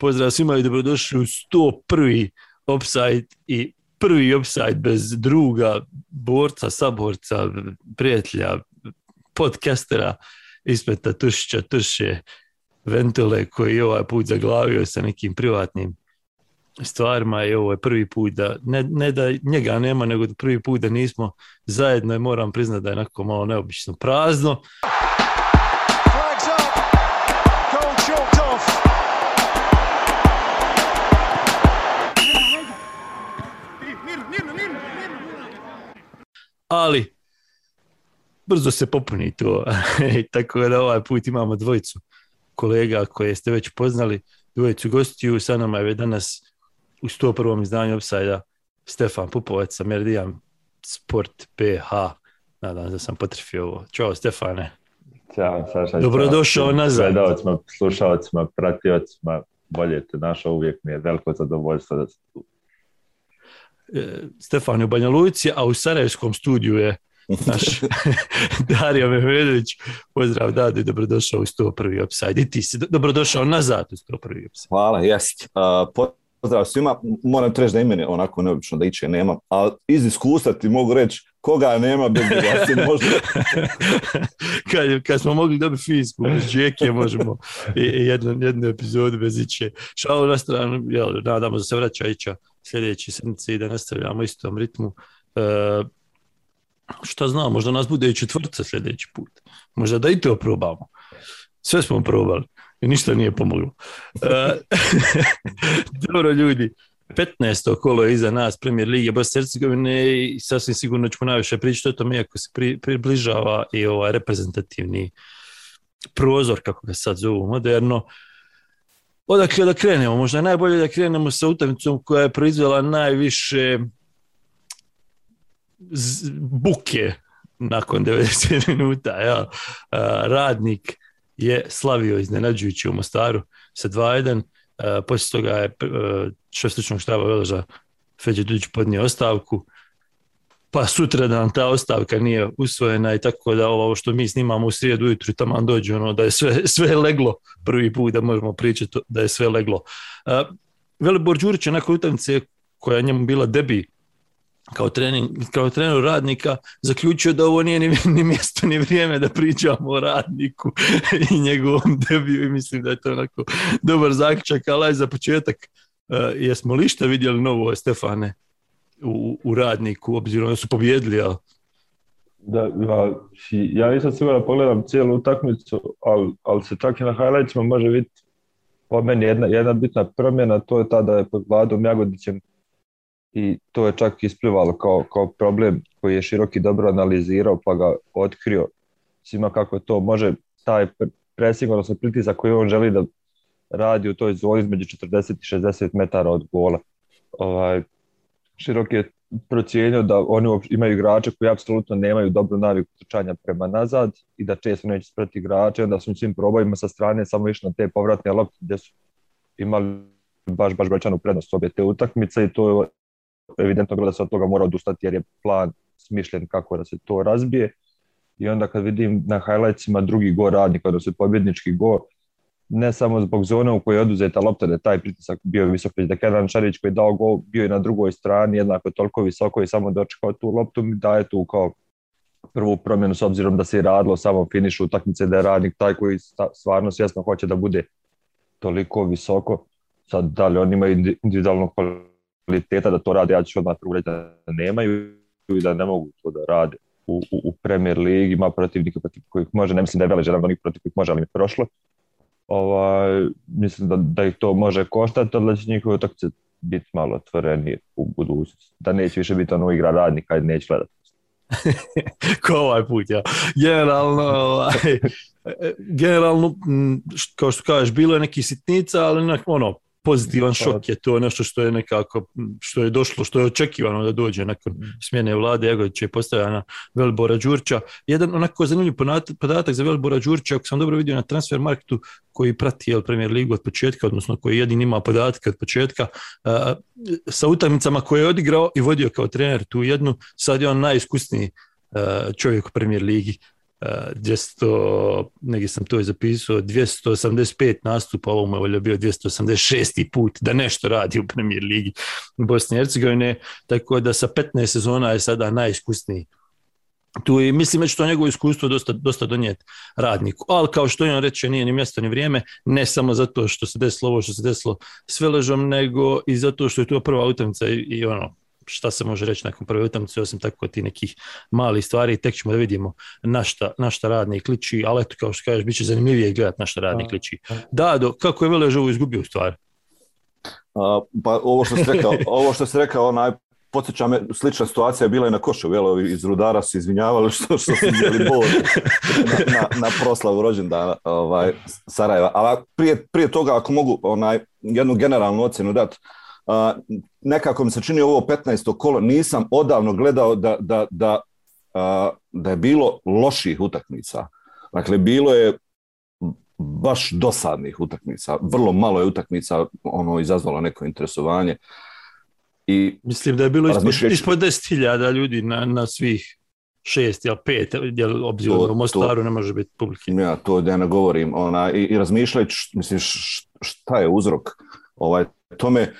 Pozdrav svima i dobrodošli u 101. Offside i prvi offside bez druga, borca, saborca, prijatelja, podcastera Ispeta Tušića Tuše Ventule koji je ovaj put zaglavio sa nekim privatnim stvarima i ovo je prvi put da, ne, ne da njega nema, nego prvi put da nismo zajedno i moram priznati da je onako malo neobično prazno. Ali brzo se popuni to. Tako da ovaj put imamo dvojicu kolega koje ste već poznali, dvojicu gostiju, sa nama je danas u 101. izdanju Upside Stefan Pupovac sa Meridian Sport PH. Nadam se da sam potrefio ovo. Ćao Stefane. Ćao, Saša. Dobrodošao ćao. nazad. Gledalcima, slušalcima, pratiocima, bolje te našao, uvijek mi je veliko zadovoljstvo da Stefan je u Banja Luci, a u Sarajevskom studiju je naš Dario Mehmedović. Pozdrav Dado i dobrodošao u 101. Upside. I ti si do- dobrodošao nazad u 101. Upside. Hvala, jest. Uh, pozdrav svima. Moram ti reći da i meni onako neobično da iće nema, ali iz iskustva ti mogu reći koga nema bez se može. kad, kad smo mogli dobiti fiziku bez džeke, možemo jednu, jednu epizodu bez iće. Šalu na stranu, jel, nadamo se da se vraća ića sljedeći sedmice i da nastavljamo istom ritmu. E, šta znam, možda nas bude i četvrca sljedeći put. Možda da i to probamo. Sve smo probali i ništa nije pomoglo. E, dobro ljudi, 15. kolo je iza nas Premier Lige Bosne Hercegovine i sasvim sigurno ćemo najviše pričati o tome iako se pri, približava i ovaj reprezentativni prozor, kako ga sad zovu moderno. Odakle da krenemo? Možda je najbolje da krenemo sa utakmicom koja je proizvela najviše buke nakon 90 minuta. Ja. Radnik je slavio iznenađujući u Mostaru sa 2-1. Uh, poslije toga je šef stručnog štaba Veloža Feđe Dudić podnio ostavku, pa sutra dan ta ostavka nije usvojena i tako da ovo što mi snimamo u srijedu ujutru tamo dođe ono da je sve, sve leglo. Prvi put da možemo pričati da je sve leglo. Uh, Velibor Đurić je nakon utakmice koja je njemu bila debi kao, trening, kao trener radnika zaključio da ovo nije ni, ni mjesto ni vrijeme da pričamo o radniku i njegovom debiju i mislim da je to onako dobar zaključak, ali za početak. Uh, jesmo li šta vidjeli novo Stefane u, u radniku, obzirom da su pobjedili, jel? Da, ja, nisam siguran da pogledam cijelu utakmicu, ali, ali se čak i na highlightsima može vidjeti po meni jedna, jedna bitna promjena, to je ta da je pod Vladom Jagodićem i to je čak isplivalo kao, kao problem koji je Široki dobro analizirao pa ga otkrio svima kako to može taj pr- pressing, odnosno pritisak koji on želi da radi u toj zoni između 40 i 60 metara od gola. Ovaj, Široki je procijenio da oni imaju igrače koji apsolutno nemaju dobru naviku trčanja prema nazad i da često neće sprati igrače, onda su svim probojima sa strane samo išli na te povratne lopte gdje su imali baš, baš brojčanu prednost obje te utakmice i to je evidentno bilo da se od toga mora odustati jer je plan smišljen kako da se to razbije. I onda kad vidim na highlightsima drugi gol radnika, odnosno pobjednički gol, ne samo zbog zone u kojoj je oduzeta lopta da je taj pritisak bio visok, već da Kenan Šarić koji je dao gol bio i na drugoj strani jednako toliko visoko i samo dočekao tu loptu mi daje tu kao prvu promjenu s obzirom da se i radilo samo finišu utakmice da je radnik taj koji stvarno svjesno hoće da bude toliko visoko. Sad da li oni imaju indi- individualnog kvaliteta da to rade, ja ću odmah reći da nemaju i da ne mogu to da rade u, u, Premier Ligi, ima protivnika protiv kojih može, ne mislim da je Velež jedan od onih protiv kojih može, ali mi je prošlo. Ovaj, mislim da, da ih to može koštati, ali da će njihove utakmice biti malo otvorenije u budućnosti. Da neće više biti ono igra radnika i neće gledati. Ko ovaj put, ja. Generalno, ovaj, generalno, m, š- kao što kažeš, bilo je neki sitnica, ali onak, ono, pozitivan šok je to nešto što je nekako, što je došlo, što je očekivano da dođe nakon smjene vlade Jagovića i postavljena Velibora Đurća. Jedan onako zanimljiv podatak za Velibora Đurća, ako sam dobro vidio na transfer marketu koji prati jel, Premier Ligu od početka, odnosno koji jedin ima podatke od početka, a, sa utakmicama koje je odigrao i vodio kao trener tu jednu, sad je on najiskusniji čovjek u Premier Ligi. 200, negdje sam to i zapisao, 285 nastupa, ovo mu je bio 286. put da nešto radi u premijer ligi u Bosni i Hercegovine, tako da sa 15 sezona je sada najiskusniji tu je, mislim će to njegovo iskustvo dosta, dosta donijeti radniku. Ali kao što je on reče, nije ni mjesto ni vrijeme, ne samo zato što se desilo ovo što se desilo s Veležom, nego i zato što je to prva utakmica i, i ono, šta se može reći nakon prve utakmice, osim tako ti nekih malih stvari, tek ćemo da vidimo na šta, na šta radnik liči, ali eto, kao što kažeš, bit će zanimljivije gledati na šta radnik liči. Da, do, kako je Velež ovo izgubio u stvari? A, pa ovo što si rekao, ovo što si rekao, onaj podsjeća me, slična situacija je bila i na Košovu, jel, iz Rudara se izvinjavali što, što su bili bod na, na, na proslavu rođendana ovaj, Sarajeva. Ali prije, prije toga, ako mogu onaj, jednu generalnu ocjenu dati, uh, nekako mi se čini ovo 15. kolo, nisam odavno gledao da, da, da, uh, da je bilo loših utakmica. Dakle, bilo je baš dosadnih utakmica. Vrlo malo je utakmica ono izazvalo neko interesovanje. I Mislim da je bilo ispod, ispod 10.000 ljudi na, na svih šest ili pet, jer obzirom u Mostaru ne može biti publike. ja to da ja ne govorim, ona, i, i razmišljajući, š- mislim, š- šta je uzrok ovaj, tome,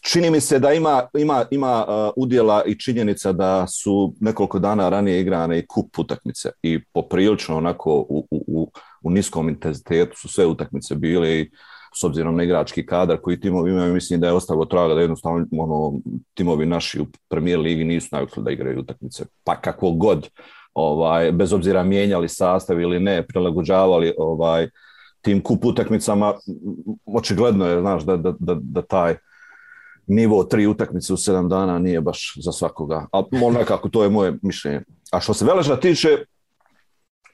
čini mi se da ima, ima, ima uh, udjela i činjenica da su nekoliko dana ranije igrane i kup utakmice. I poprilično onako u, u, u, u niskom intenzitetu su sve utakmice bile i s obzirom na igrački kadar koji timovi imaju, mislim da je ostavio traga da jednostavno ono, timovi naši u premijer ligi nisu navikli da igraju utakmice, pa kako god ovaj, bez obzira mijenjali sastav ili ne, prilagođavali ovaj, tim kup utakmicama, očigledno je, znaš, da, da, da, da taj nivo tri utakmice u sedam dana nije baš za svakoga. A nekako to je moje mišljenje. A što se Veleža tiče,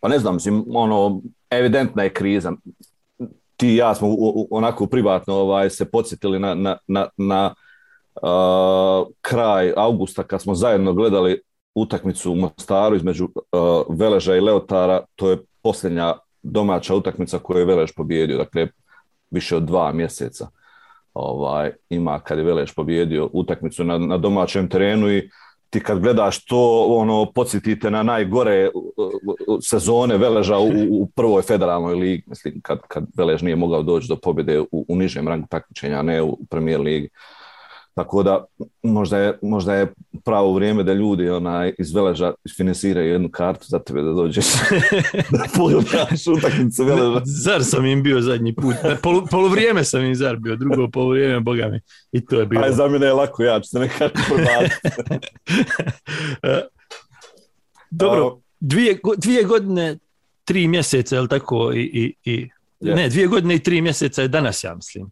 pa ne znam, mislim, ono, evidentna je kriza. Ti i ja smo u- u- onako privatno ovaj, se podsjetili na, na, na, na uh, kraj augusta kad smo zajedno gledali utakmicu u Mostaru između uh, Veleža i Leotara, to je posljednja domaća utakmica koju je Velež pobjedio, dakle više od dva mjeseca ovaj, ima kad je Velež pobjedio utakmicu na, na domaćem terenu i ti kad gledaš to, ono, podsjetite na najgore sezone Veleža u, u prvoj federalnoj ligi, mislim, kad, kad Velež nije mogao doći do pobjede u, u nižem rangu takmičenja, a ne u premijer ligi. Tako da možda je, možda je pravo vrijeme da ljudi onaj, iz Veleža finansiraju jednu kartu za tebe da dođeš da pogledaš utakmicu Veleža. Zar sam im bio zadnji put. Polu, poluvrijeme sam im zar bio, drugo poluvrijeme, boga mi. I to je bilo. Aj, za mene je lako, ja ću se nekako Dobro, dvije, dvije godine, tri mjeseca, je li tako? I, i, i, Je. Ne, dvije godine i tri mjeseca je danas, ja mislim.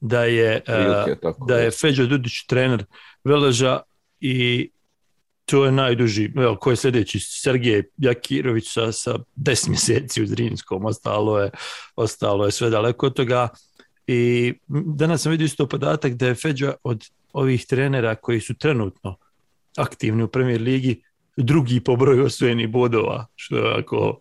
Da je, e, Prilike, tako da je Feđo Dudić trener Veleža i to je najduži, evo, ko je sljedeći, Sergej Jakirović sa, sa 10 mjeseci u Zrinskom, ostalo je, ostalo je sve daleko od toga. I danas sam vidio isto podatak da je Feđa od ovih trenera koji su trenutno aktivni u premijer ligi drugi po broju osvojenih bodova, što je ako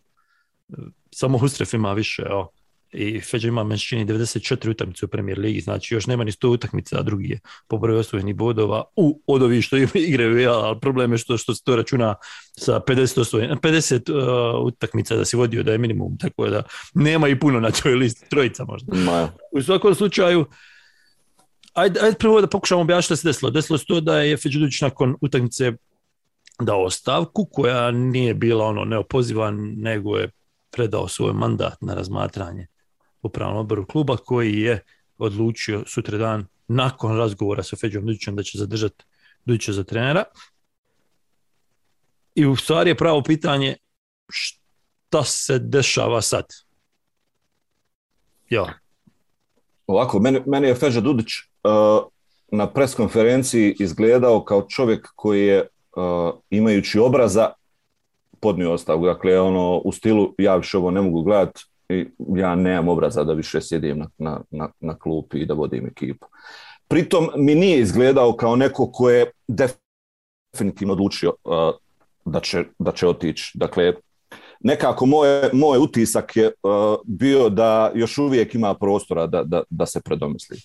samo Hustref ima više, evo. I Feđa ima čini 94 utakmice u premijer ligi, znači još nema ni 100 utakmica, a drugi je po broju osvojenih bodova u od ovih što igraju, ali problem je što, što se to računa sa 50, osvojen, 50 uh, utakmica da si vodio da je minimum, tako da nema i puno na toj listi, trojica možda. Ma, U svakom slučaju, ajde, ajde prvo da pokušamo objasniti što se desilo. Desilo se to da je Feđudić nakon utakmice dao ostavku koja nije bila ono neopozivan, nego je predao svoj mandat na razmatranje upravnom odboru kluba koji je odlučio sutradan nakon razgovora sa Feđom Dudićem da će zadržati Dudića za trenera. I u stvari je pravo pitanje šta se dešava sad? Ja, Ovako, meni, meni je Feđa Dudić uh, na preskonferenciji izgledao kao čovjek koji je uh, imajući obraza podnio ostavku. Dakle, ono, u stilu ja više ovo ne mogu gledati i ja nemam obraza da više sjedim na, na, na, na klupi i da vodim ekipu. Pritom mi nije izgledao kao neko ko je definitivno odlučio uh, da, će, da će otići. Dakle, nekako moje, moj utisak je uh, bio da još uvijek ima prostora da, da, da se predomisli.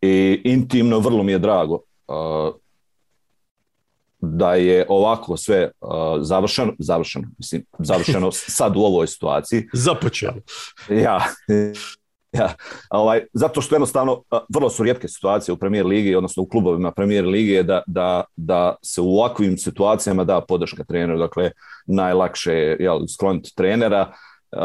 I intimno vrlo mi je drago uh, da je ovako sve završeno, završeno, mislim, završeno sad u ovoj situaciji. Započeo. Ja, ja, ovaj, zato što jednostavno uh, vrlo su rijetke situacije u premijer ligi, odnosno u klubovima premijer lige da, da, da se u ovakvim situacijama da podrška treneru, dakle najlakše je jel, skloniti trenera, Uh,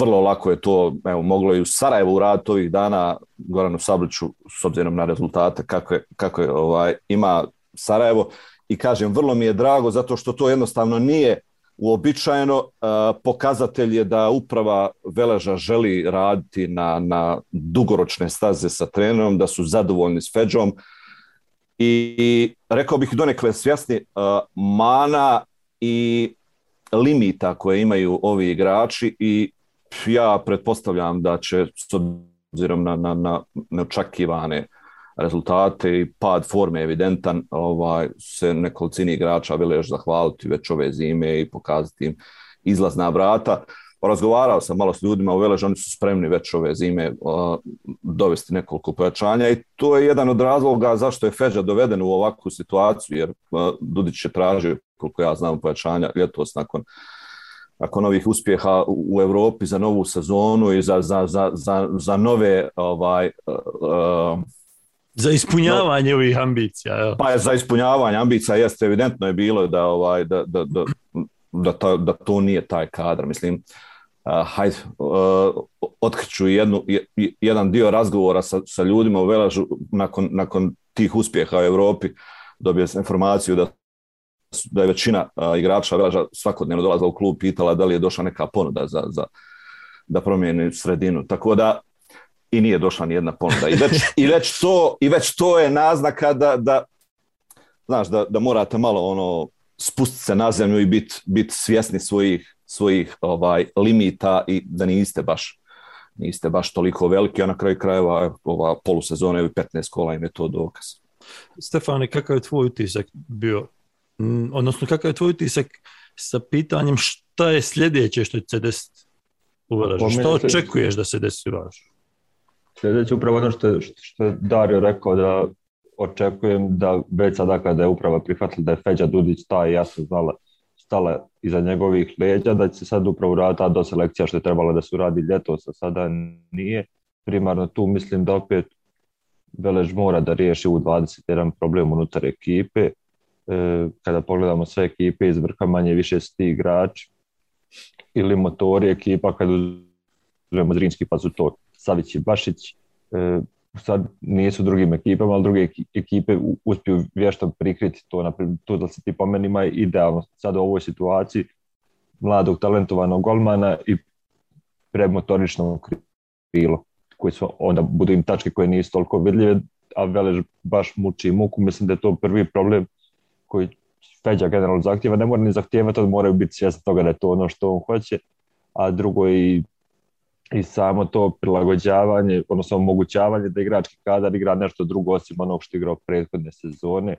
vrlo lako je to, evo, moglo i u Sarajevu uraditi ovih dana Goranu Sabliću s obzirom na rezultate kako je, kako je ovaj, ima Sarajevo i kažem, vrlo mi je drago zato što to jednostavno nije uobičajeno. Uh, pokazatelj je da uprava Veleža želi raditi na, na dugoročne staze sa trenerom, da su zadovoljni s Feđom i, rekao bih donekle svjesni uh, mana i limita koje imaju ovi igrači i ja pretpostavljam da će s obzirom na, na, na neočekivane rezultate i pad forme evidentan, ovaj, se nekolicini igrača Velež zahvaliti već ove zime i pokazati im izlazna vrata. Razgovarao sam malo s ljudima u Velež, oni su spremni već ove zime uh, dovesti nekoliko pojačanja i to je jedan od razloga zašto je Feđa doveden u ovakvu situaciju, jer uh, Dudić je tražio koliko ja znam pojačanja ljetos nakon nakon ovih uspjeha u Evropi za novu sezonu i za, za, za, za, za nove ovaj uh, za ispunjavanje no, ovih ambicija. Jo. Pa je za ispunjavanje ambicija jeste evidentno je bilo da ovaj da da da da, to, da to nije taj kadar, mislim. Uh, hajde, uh, otkriću jednu, jedan dio razgovora sa, sa ljudima u Velažu nakon, nakon tih uspjeha u Evropi dobio sam informaciju da da je većina a, igrača Velaža svakodnevno dolazila u klub pitala da li je došla neka ponuda za, za da promijeni sredinu. Tako da i nije došla ni jedna ponuda. I već, i već, to, i već to je naznaka da, da znaš, da, da morate malo ono spustiti se na zemlju i biti bit svjesni svojih, svojih ovaj limita i da niste baš niste baš toliko veliki, a na kraju krajeva ova polusezona i 15 kola im je to dokaz. Stefane, kakav je tvoj utisak bio Mm, odnosno kakav je tvoj utisak sa pitanjem šta je sljedeće što će se desiti u Varažu? Što očekuješ da se desi u Varažu? Sljedeće upravo ono što, što je Dario rekao da očekujem da već sada kada je uprava prihvatila da je Feđa Dudić ta i jasno znala stala iza njegovih leđa, da će se sad upravo raditi ta doselekcija što je trebalo da se uradi ljetos, a sada nije. Primarno tu mislim da opet Velež mora da riješi u 21 problem unutar ekipe, e, kada pogledamo sve ekipe iz vrha manje više su ti igrači ili motori ekipa kad uzmemo Zrinski pa su to Savić i Bašić e, sad nisu drugim ekipama, ali druge ekipe uspiju vješto prikriti to, naprijed, tu da se ti pomenima idealno. Sad u ovoj situaciji mladog talentovanog golmana i premotoričnog krilo koji su onda budu im tačke koje nisu toliko vidljive, a Velež baš muči muku, mislim da je to prvi problem koji Feđa generalno zahtjeva, ne mora ni zahtjevati, ali moraju biti svjesni toga da je to ono što on hoće, a drugo i, i samo to prilagođavanje, odnosno omogućavanje da igrački kadar igra nešto drugo osim onog što igra prethodne sezone,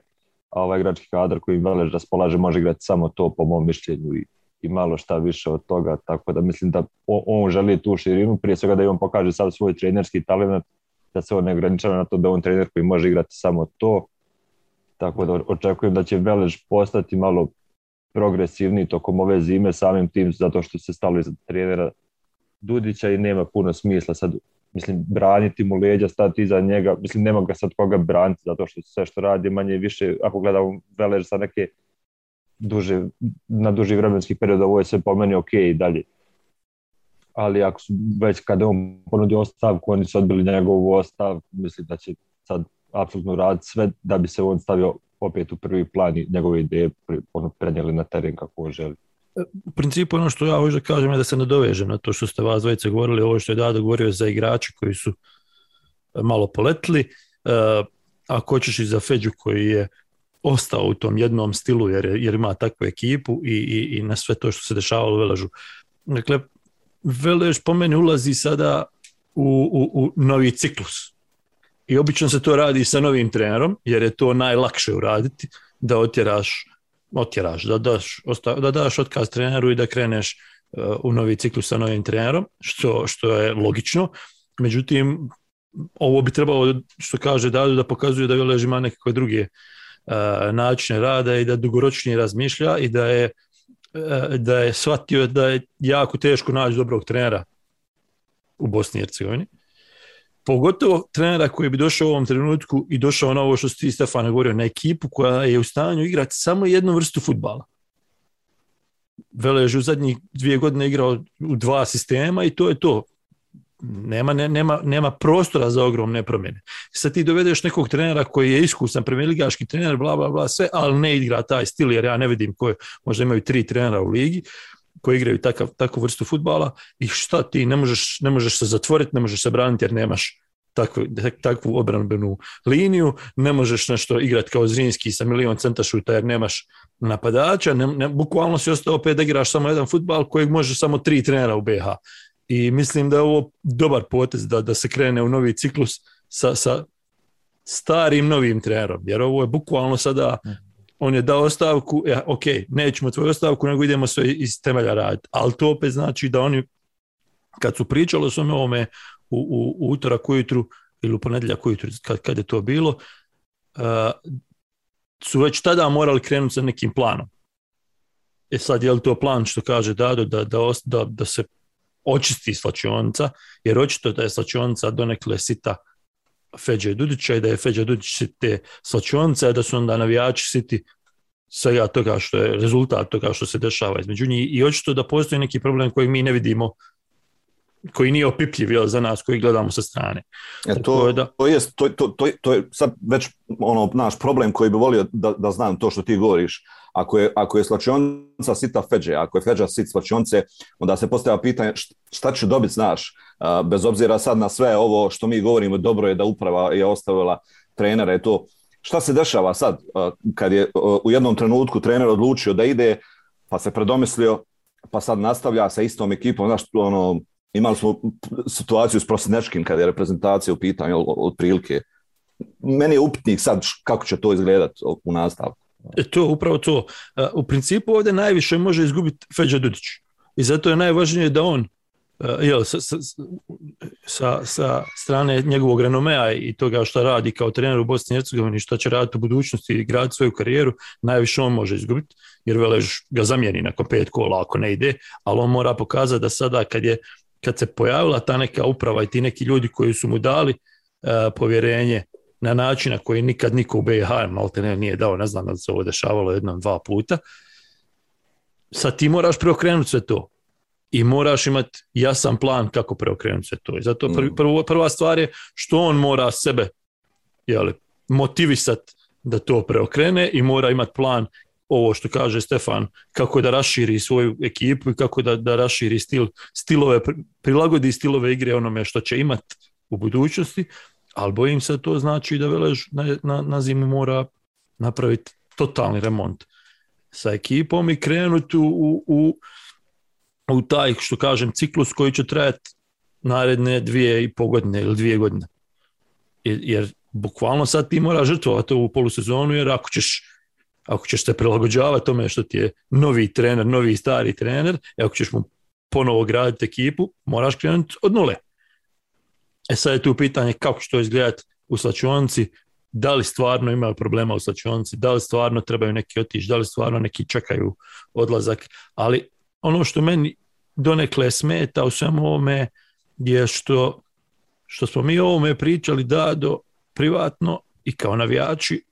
a ovaj igrački kadar koji Velež raspolaže može igrati samo to po mom mišljenju i, i malo šta više od toga, tako da mislim da on, on želi tu širinu, prije svega da on pokaže sad svoj trenerski talent, da se on ne ograničava na to da on trener koji može igrati samo to, tako da očekujem da će Velež postati malo progresivni tokom ove zime samim tim zato što se stalo iza trenera Dudića i nema puno smisla sad mislim braniti mu leđa, stati iza njega mislim nema ga sad koga braniti zato što sve što radi manje više ako gledamo Velež sa neke duže, na duži vremenski period ovo je sve po meni ok i dalje ali ako su već kada on ponudio ostavku, oni su odbili njegovu ostav, mislim da će sad apsolutno raditi sve da bi se on stavio opet u prvi plan i njegove ideje ono, prenijeli na teren kako želi. U principu ono što ja hoću da kažem je da se nadovežem na to što ste vas dvojice govorili, ovo što je Dado govorio za igrače koji su malo poletli, uh, ako hoćeš i za Feđu koji je ostao u tom jednom stilu jer, jer ima takvu ekipu i, i, i na sve to što se dešavalo u Veležu. Dakle, Velež po meni ulazi sada u, u, u novi ciklus I obično se to radi sa novim trenerom, jer je to najlakše uraditi, da otjeraš, otjeraš da, daš, da daš otkaz treneru i da kreneš uh, u novi ciklus sa novim trenerom, što, što je logično. Međutim, ovo bi trebalo, što kaže Dadu, da pokazuje da Velež ima nekakve druge uh, načine rada i da dugoročnije razmišlja i da je, uh, da je shvatio da je jako teško naći dobrog trenera u Bosni i Hercegovini. Pogotovo trenera koji bi došao u ovom trenutku i došao na ovo što si ti Stefane govorio, na ekipu koja je u stanju igrati samo jednu vrstu futbala. Velež u zadnjih dvije godine igrao u dva sistema i to je to. Nema, ne, nema, nema prostora za ogromne promjene. Sad ti dovedeš nekog trenera koji je iskusan premijerligaški trener, bla, bla, bla, sve, ali ne igra taj stil, jer ja ne vidim koje, možda imaju tri trenera u ligi, koji igraju takav, takvu vrstu futbala i šta ti, ne možeš, ne možeš se zatvoriti, ne možeš se braniti jer nemaš takvu, takvu obranbenu liniju, ne možeš nešto igrati kao Zrinski sa milion centašuta jer nemaš napadača, ne, ne, bukvalno si ostao opet da igraš samo jedan futbal kojeg može samo tri trenera u BH. I mislim da je ovo dobar potez da, da se krene u novi ciklus sa, sa starim novim trenerom, jer ovo je bukvalno sada on je dao ostavku, ja, ok, nećemo tvoju ostavku, nego idemo sve iz temelja raditi. Ali to opet znači da oni, kad su pričali o svome ovome u, u, u utorak ujutru ili u ponedjeljak ujutru, kad, kad je to bilo, uh, su već tada morali krenuti sa nekim planom. E sad, je li to plan što kaže Dado da, da, da, da se očisti slačionica, jer očito da je slačionica donekle sita Feđe Dudića i da je Feđa Dudić te slačionice, a da su onda navijači siti svega toga što je rezultat toga što se dešava između njih. I očito da postoji neki problem koji mi ne vidimo koji nije opipljiv jel, za nas koji gledamo sa strane. E, to, da... to, je, to, to, to, to je sad već ono naš problem koji bi volio da, da znam to što ti govoriš. Ako je, ako je slačionica sita feđe, ako je feđa sit slačionce, onda se postavlja pitanje šta će dobiti, znaš, bez obzira sad na sve ovo što mi govorimo, dobro je da uprava je ostavila trenere, to šta se dešava sad kad je u jednom trenutku trener odlučio da ide, pa se predomislio, pa sad nastavlja sa istom ekipom, znaš, ono, imali smo situaciju s Prosinečkim kada je reprezentacija u pitanju od prilike. Meni je upitnik sad kako će to izgledati u nastavku. E to, upravo to. U principu ovdje najviše može izgubiti Feđa Dudić. I zato je najvažnije da on jel, sa, sa, sa strane njegovog renomea i toga što radi kao trener u Bosni i Hercegovini, što će raditi u budućnosti i graditi svoju karijeru, najviše on može izgubiti, jer Velež ga zamijeni nakon pet kola ako ne ide, ali on mora pokazati da sada kad je kad se pojavila ta neka uprava i ti neki ljudi koji su mu dali uh, povjerenje na način na koji nikad niko u BiH malte ne nije dao, ne znam da se ovo dešavalo jednom, dva puta, sad ti moraš preokrenuti sve to i moraš imati jasan plan kako preokrenuti sve to. I zato prvi, prvo, prva stvar je što on mora sebe jeli, motivisat da to preokrene i mora imati plan ovo što kaže Stefan, kako da raširi svoju ekipu i kako da, da raširi stil, stilove, prilagodi stilove igre onome što će imati u budućnosti, ali bojim se to znači da Velež na, na, na zimu mora napraviti totalni remont sa ekipom i krenuti u, u, u taj, što kažem, ciklus koji će trajati naredne dvije i pol godine ili dvije godine. Jer, jer bukvalno sad ti mora žrtvovati ovu polusezonu, jer ako ćeš ako ćeš se prilagođavati tome što ti je novi trener, novi stari trener, i ako ćeš mu ponovo graditi ekipu, moraš krenuti od nule. E sad je tu pitanje kako će to izgledati u slačionici, da li stvarno imaju problema u slačionici, da li stvarno trebaju neki otići, da li stvarno neki čekaju odlazak, ali ono što meni donekle smeta u svemu ovome je što, što smo mi o ovome pričali da do privatno i kao navijači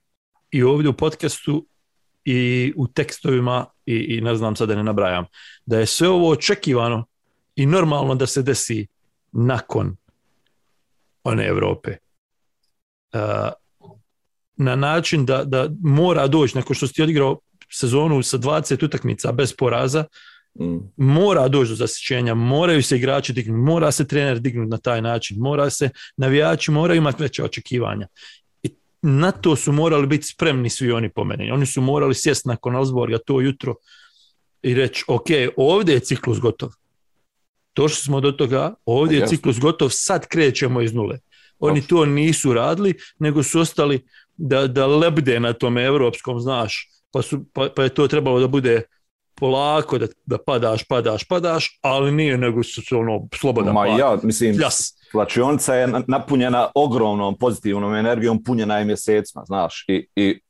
i ovdje u podcastu i u tekstovima i, i ne znam sad da ne nabrajam, da je sve ovo očekivano i normalno da se desi nakon one Evrope. Uh, na način da, da mora doći, nakon što si odigrao sezonu sa 20 utakmica bez poraza, mm. mora doći do zasićenja, moraju se igrači dignuti, mora se trener dignuti na taj način, mora se navijači, moraju imati veće očekivanja na to su morali biti spremni svi oni po meni. Oni su morali sjest nakon Alsborga to jutro i reći, ok, ovdje je ciklus gotov. Došli smo do toga, ovdje je ciklus gotov, sad krećemo iz nule. Oni to nisu radili, nego su ostali da, da lebde na tome evropskom, znaš, pa, su, pa, pa je to trebalo da bude polako, da, da padaš, padaš, padaš, ali nije, nego su se ono slobodan Ma ja, mislim, Pljas Slačionica je napunjena ogromnom pozitivnom energijom, punjena je mjesecima, znaš, i, i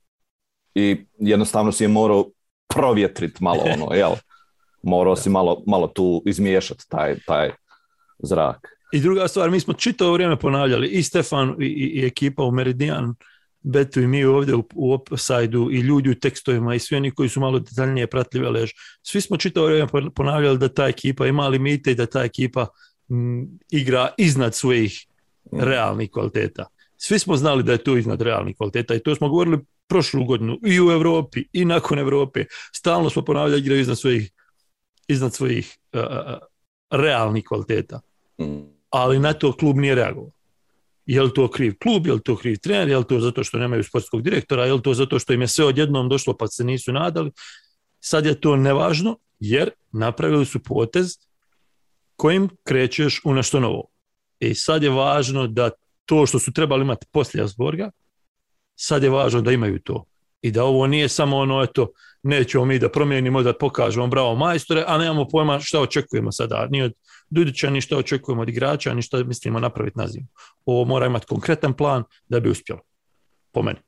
i jednostavno si je morao provjetrit malo ono, jel? Morao si malo, malo tu izmiješati taj, taj zrak. I druga stvar, mi smo čitavo vrijeme ponavljali, i Stefan i, i, i ekipa u Meridian, Betu i mi ovdje u, u Opside-u i ljudi u tekstovima i svi oni koji su malo detaljnije pratili Lež, svi smo čitavo vrijeme pon- ponavljali da ta ekipa ima limite i da ta ekipa m, igra iznad svojih realnih kvaliteta. Svi smo znali da je to iznad realnih kvaliteta i to smo govorili prošlu godinu i u Europi i nakon Europe. Stalno smo ponavljali igraju iznad svojih, iznad svojih uh, uh, realnih kvaliteta. Mm. Ali na to klub nije reagovao. Je li to kriv klub, je li to kriv trener, je li to zato što nemaju sportskog direktora, je li to zato što im je sve odjednom došlo pa se nisu nadali. Sad je to nevažno jer napravili su potez kojim krećeš u nešto novo. I sad je važno da to što su trebali imati poslije Asborga, sad je važno da imaju to. I da ovo nije samo ono, eto, nećemo mi da promijenimo, da pokažemo bravo majstore, a nemamo pojma šta očekujemo sada, ni od Dudića, ni šta očekujemo od igrača, ni šta mislimo napraviti na zimu. Ovo mora imati konkretan plan da bi uspjelo. Po meni.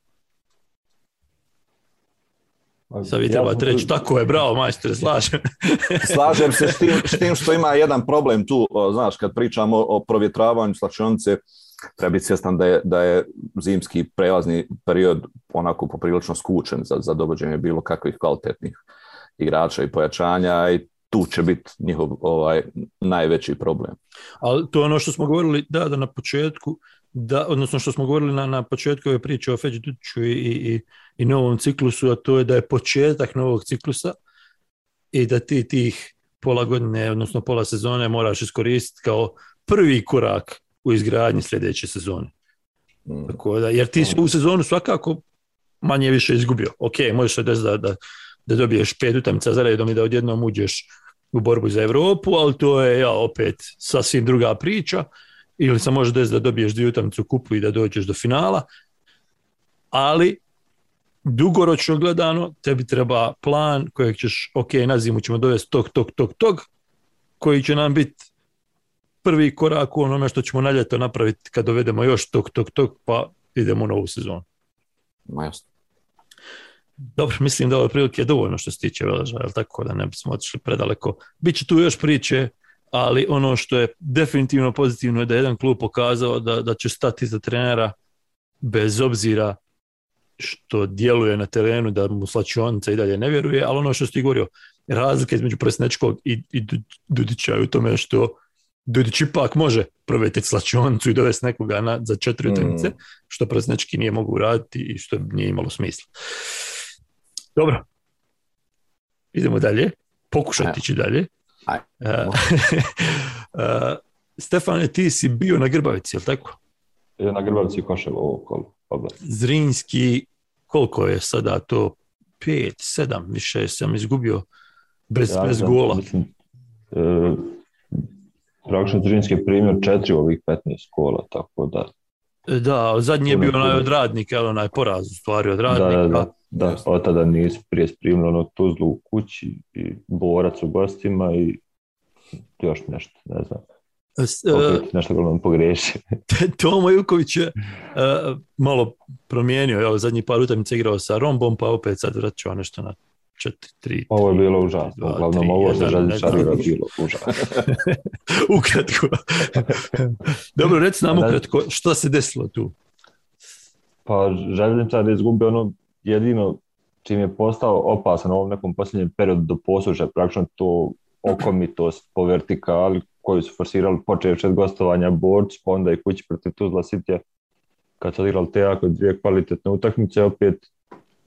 Sad vi Ja trebate sam- reći, tako je, bravo majstore, slažem. Slažem se s tim, s tim što ima jedan problem tu, znaš, kad pričamo o provjetravanju slačionice, treba biti svjestan da je, da je zimski prelazni period onako poprilično skučen za, za dovođenje bilo kakvih kvalitetnih igrača i pojačanja i tu će biti njihov ovaj, najveći problem. Ali to je ono što smo govorili, da, da na početku, da, odnosno što smo govorili na, na početku ove priče o Feđi Dudiću i, i, i, i novom ciklusu, a to je da je početak novog ciklusa i da ti tih pola godine, odnosno pola sezone moraš iskoristiti kao prvi korak u izgradnji sljedeće sezone. Mm. Tako da, jer ti si u sezonu svakako manje više izgubio. Ok, možeš se desiti da, da, da dobiješ pet utakmica za redom i da odjednom uđeš u borbu za Europu, ali to je ja, opet sasvim druga priča. Ili se može desiti da dobiješ dvije utakmice u kupu i da dođeš do finala. Ali dugoročno gledano tebi treba plan kojeg ćeš, ok, na zimu ćemo dovesti tog, tog, tog, tog, koji će nam biti prvi korak u onome što ćemo na ljeto napraviti kad dovedemo još tog, tog, tog, pa idemo u novu sezonu. Ma jasno. Dobro, mislim da ovo prilike je dovoljno što se tiče Veleža, jel tako da ne bismo otišli predaleko. Biće tu još priče, ali ono što je definitivno pozitivno je da je jedan klub pokazao da, da će stati za trenera bez obzira što djeluje na terenu, da mu slačionica i dalje ne vjeruje, ali ono što si ti govorio, razlika između Presnečkog i, i Du- Dudića je u tome što Dudić ipak može provjetiti slačionicu i dovesti nekoga na, za četiri Mm. utakmice, što Presnečki nije mogu raditi i što nije imalo smisla. Dobro. Idemo dalje. Pokušati ići dalje. Uh, uh, Stefane, ti si bio na Grbavici, je li tako? Je na Grbavci Koševo ovo kolo oblast. Zrinski, koliko je sada to? Pet, sedam, više sam izgubio bez, Ja bez gola. Mislim, e, Zrinski je primio četiri ovih 15 kola, tako da Da, zadnji je bio onaj od radnika, ali onaj poraz u stvari od radnika. da, da, da. Od tada nisu prije sprimili ono Tuzlu u kući i Borac u gostima i još nešto, ne znam. E, Opet nešto gledam pogreši. Tomo Juković je e, malo promijenio, evo, zadnji par utakmica igrao sa Rombom, pa opet sad vraćao nešto na 4-3. Ovo je bilo užasno. Uglavnom ovo je znam. bilo užasno. ukratko. Dobro, reci nam ukratko, šta se desilo tu? Pa željezničar je izgubio ono jedino čim je postao opasan u ovom nekom posljednjem periodu do posuže, praktično to okomitost po vertikali koju su forsirali počevši od gostovanja borcu, pa onda i kući protiv Tuzla City kad su odigrali te jako dvije kvalitetne utakmice, opet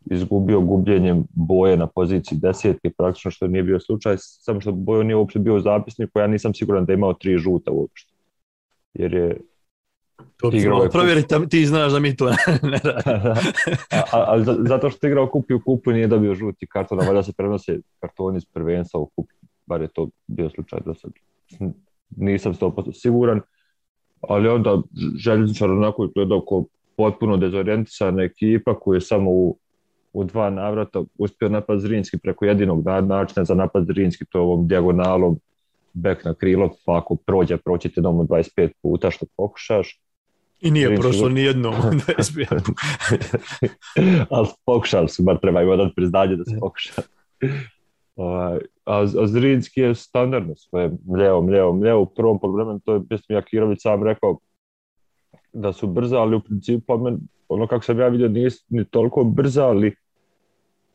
izgubio gubljenjem boje na poziciji desetke, praktično što nije bio slučaj, samo što bojo nije uopšte bio u zapisniku, ja nisam siguran da je imao tri žuta uopšte. Jer je To Igrao je a ti znaš da mi to ne radimo. a, a, ali za- zato što je igrao kup i u kupu nije dobio žuti karton, a valjda se prenose kartoni iz prvenstva u kup, bar je to bio slučaj do sad. Nisam 100% siguran, ali onda željezničar onako izgledao kao potpuno dezorijentisana ekipa koju je samo u, u dva navrata uspio napad Zrinski preko jedinog na- načina za napad Zrinski, to je ovom dijagonalom bek na krilo, pa ako prođe, proći te doma 25 puta što pokušaš. I nije Zrinski- prošlo ni jednom u SBA. ali pokušali su, bar treba im odati priznanje da su pokušali. Ovaj, a, a Zrinski je standardno svoje mljeo, mljeo, mljeo u prvom pogledu, to je mislim Jakirović sam rekao da su brza, ali u principu meni, ono kako sam ja vidio nisu ni toliko brza, ali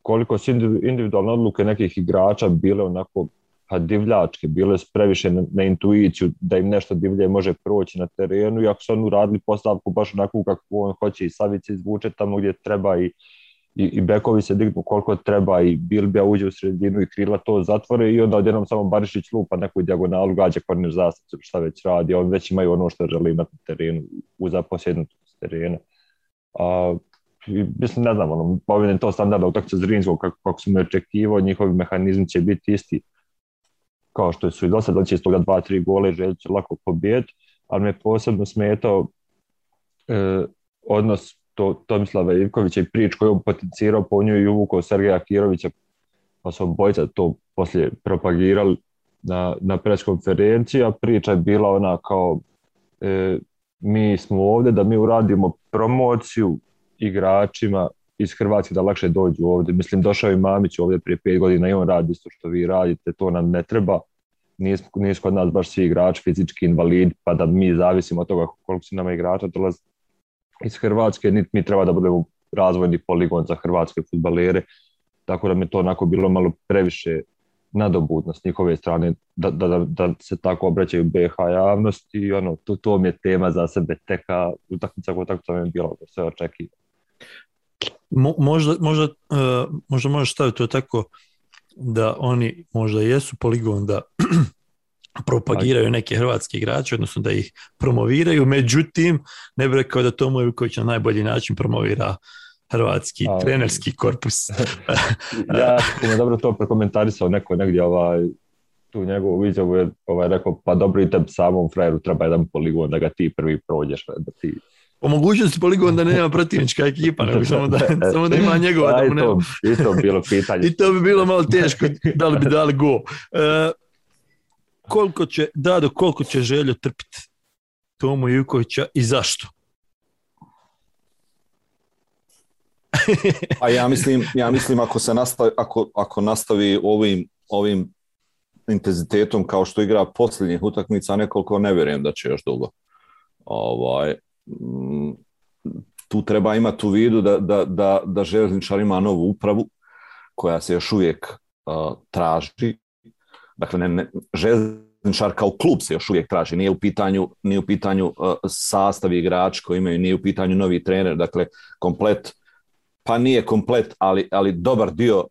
koliko su indiv- individualne odluke nekih igrača bile onako pa divljačke, bile su previše na, na intuiciju da im nešto divlje može proći na terenu i ako su oni uradili postavku baš onako kako on hoće i Savić se izvuče tamo gdje treba i, i, bekovi se dignu koliko treba i Bilbija uđe u sredinu i krila to zatvore i onda odjednom samo Barišić lupa neku dijagonalu, gađa korner zastav, šta već radi, oni već imaju ono što žele imati na terenu, u zaposjednutost terena. A, mislim, ne znam, ono, povjerim to standardna utakmica Zrinskog, kako, kako sam očekivao, njihovi mehanizmi će biti isti kao što su i do sada, će iz toga dva, tri gole i će lako pobijeti, ali me posebno smetao e, odnos to, Tomislava Ivkovića i prič koju je potencirao po nju i uvukao Sergeja Kirovića, pa su obojica to poslije propagirali na, na preskonferenciji, a priča je bila ona kao e, mi smo ovdje da mi uradimo promociju igračima iz Hrvatske da lakše dođu ovdje. Mislim, došao je Mamić ovdje prije pet godina i on radi isto što vi radite, to nam ne treba. Nisu, kod nas baš svi igrači fizički invalid, pa da mi zavisimo od toga koliko se nama igrača dolazi iz Hrvatske, niti mi treba da budemo razvojni poligon za hrvatske futbalere, tako da mi to onako bilo malo previše nadobudno s njihove strane da, da, da, se tako obraćaju BH javnosti i ono, to, to mi je tema za sebe teka utakmica utakmica mi je bilo da se očekiva. Mo, možda, možda, uh, možda možeš staviti to tako da oni možda jesu poligon da propagiraju neke hrvatske igrače, odnosno da ih promoviraju, međutim, ne bih rekao da Tomo Ivković na najbolji način promovira hrvatski A, trenerski korpus. ja sam dobro to prekomentarisao neko negdje ovaj, tu njegovu izjavu je ovaj, rekao pa dobro i tebi samom frajeru treba jedan poligon da ga ti prvi prođeš da ti Po mogućnosti poligon da nema protivnička ekipa, nego samo da, samo da ima njegova. Da mu i, ne... to, I to bilo pitanje. I to bi bilo malo teško, da li bi dali go. E, koliko će, Dado, koliko će željo trpiti Tomu Ivkovića i zašto? A ja mislim, ja mislim ako se nastavi, ako, ako nastavi ovim, ovim intenzitetom kao što igra posljednjih utakmica, nekoliko ne vjerujem da će još dugo. Ovaj, tu treba imati u vidu da, da, da, da željezničar ima novu upravu koja se još uvijek uh, traži. Dakle, ne, ne, željezničar kao klub se još uvijek traži. Nije u pitanju, nije u pitanju uh, sastav igrač koji imaju, nije u pitanju novi trener. Dakle, komplet pa nije komplet, ali, ali dobar dio uh,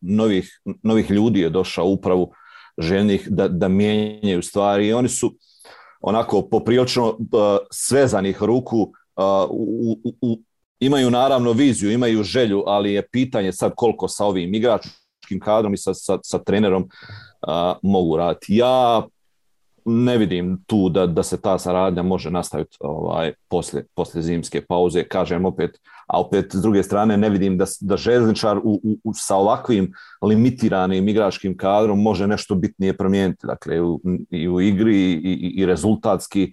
novih, novih ljudi je došao upravu željnih da, da mijenjaju stvari i oni su onako poprilično uh, svezanih ruku uh, u, u, u, imaju naravno viziju, imaju želju, ali je pitanje sad koliko sa ovim igračkim kadrom i sa, sa, sa trenerom uh, mogu raditi. Ja ne vidim tu da, da se ta saradnja može nastaviti ovaj, posle, posle zimske pauze, kažem opet, a opet s druge strane ne vidim da, da železničar u, u, sa ovakvim limitiranim igračkim kadrom može nešto bitnije promijeniti, dakle u, i u igri i, i, i rezultatski,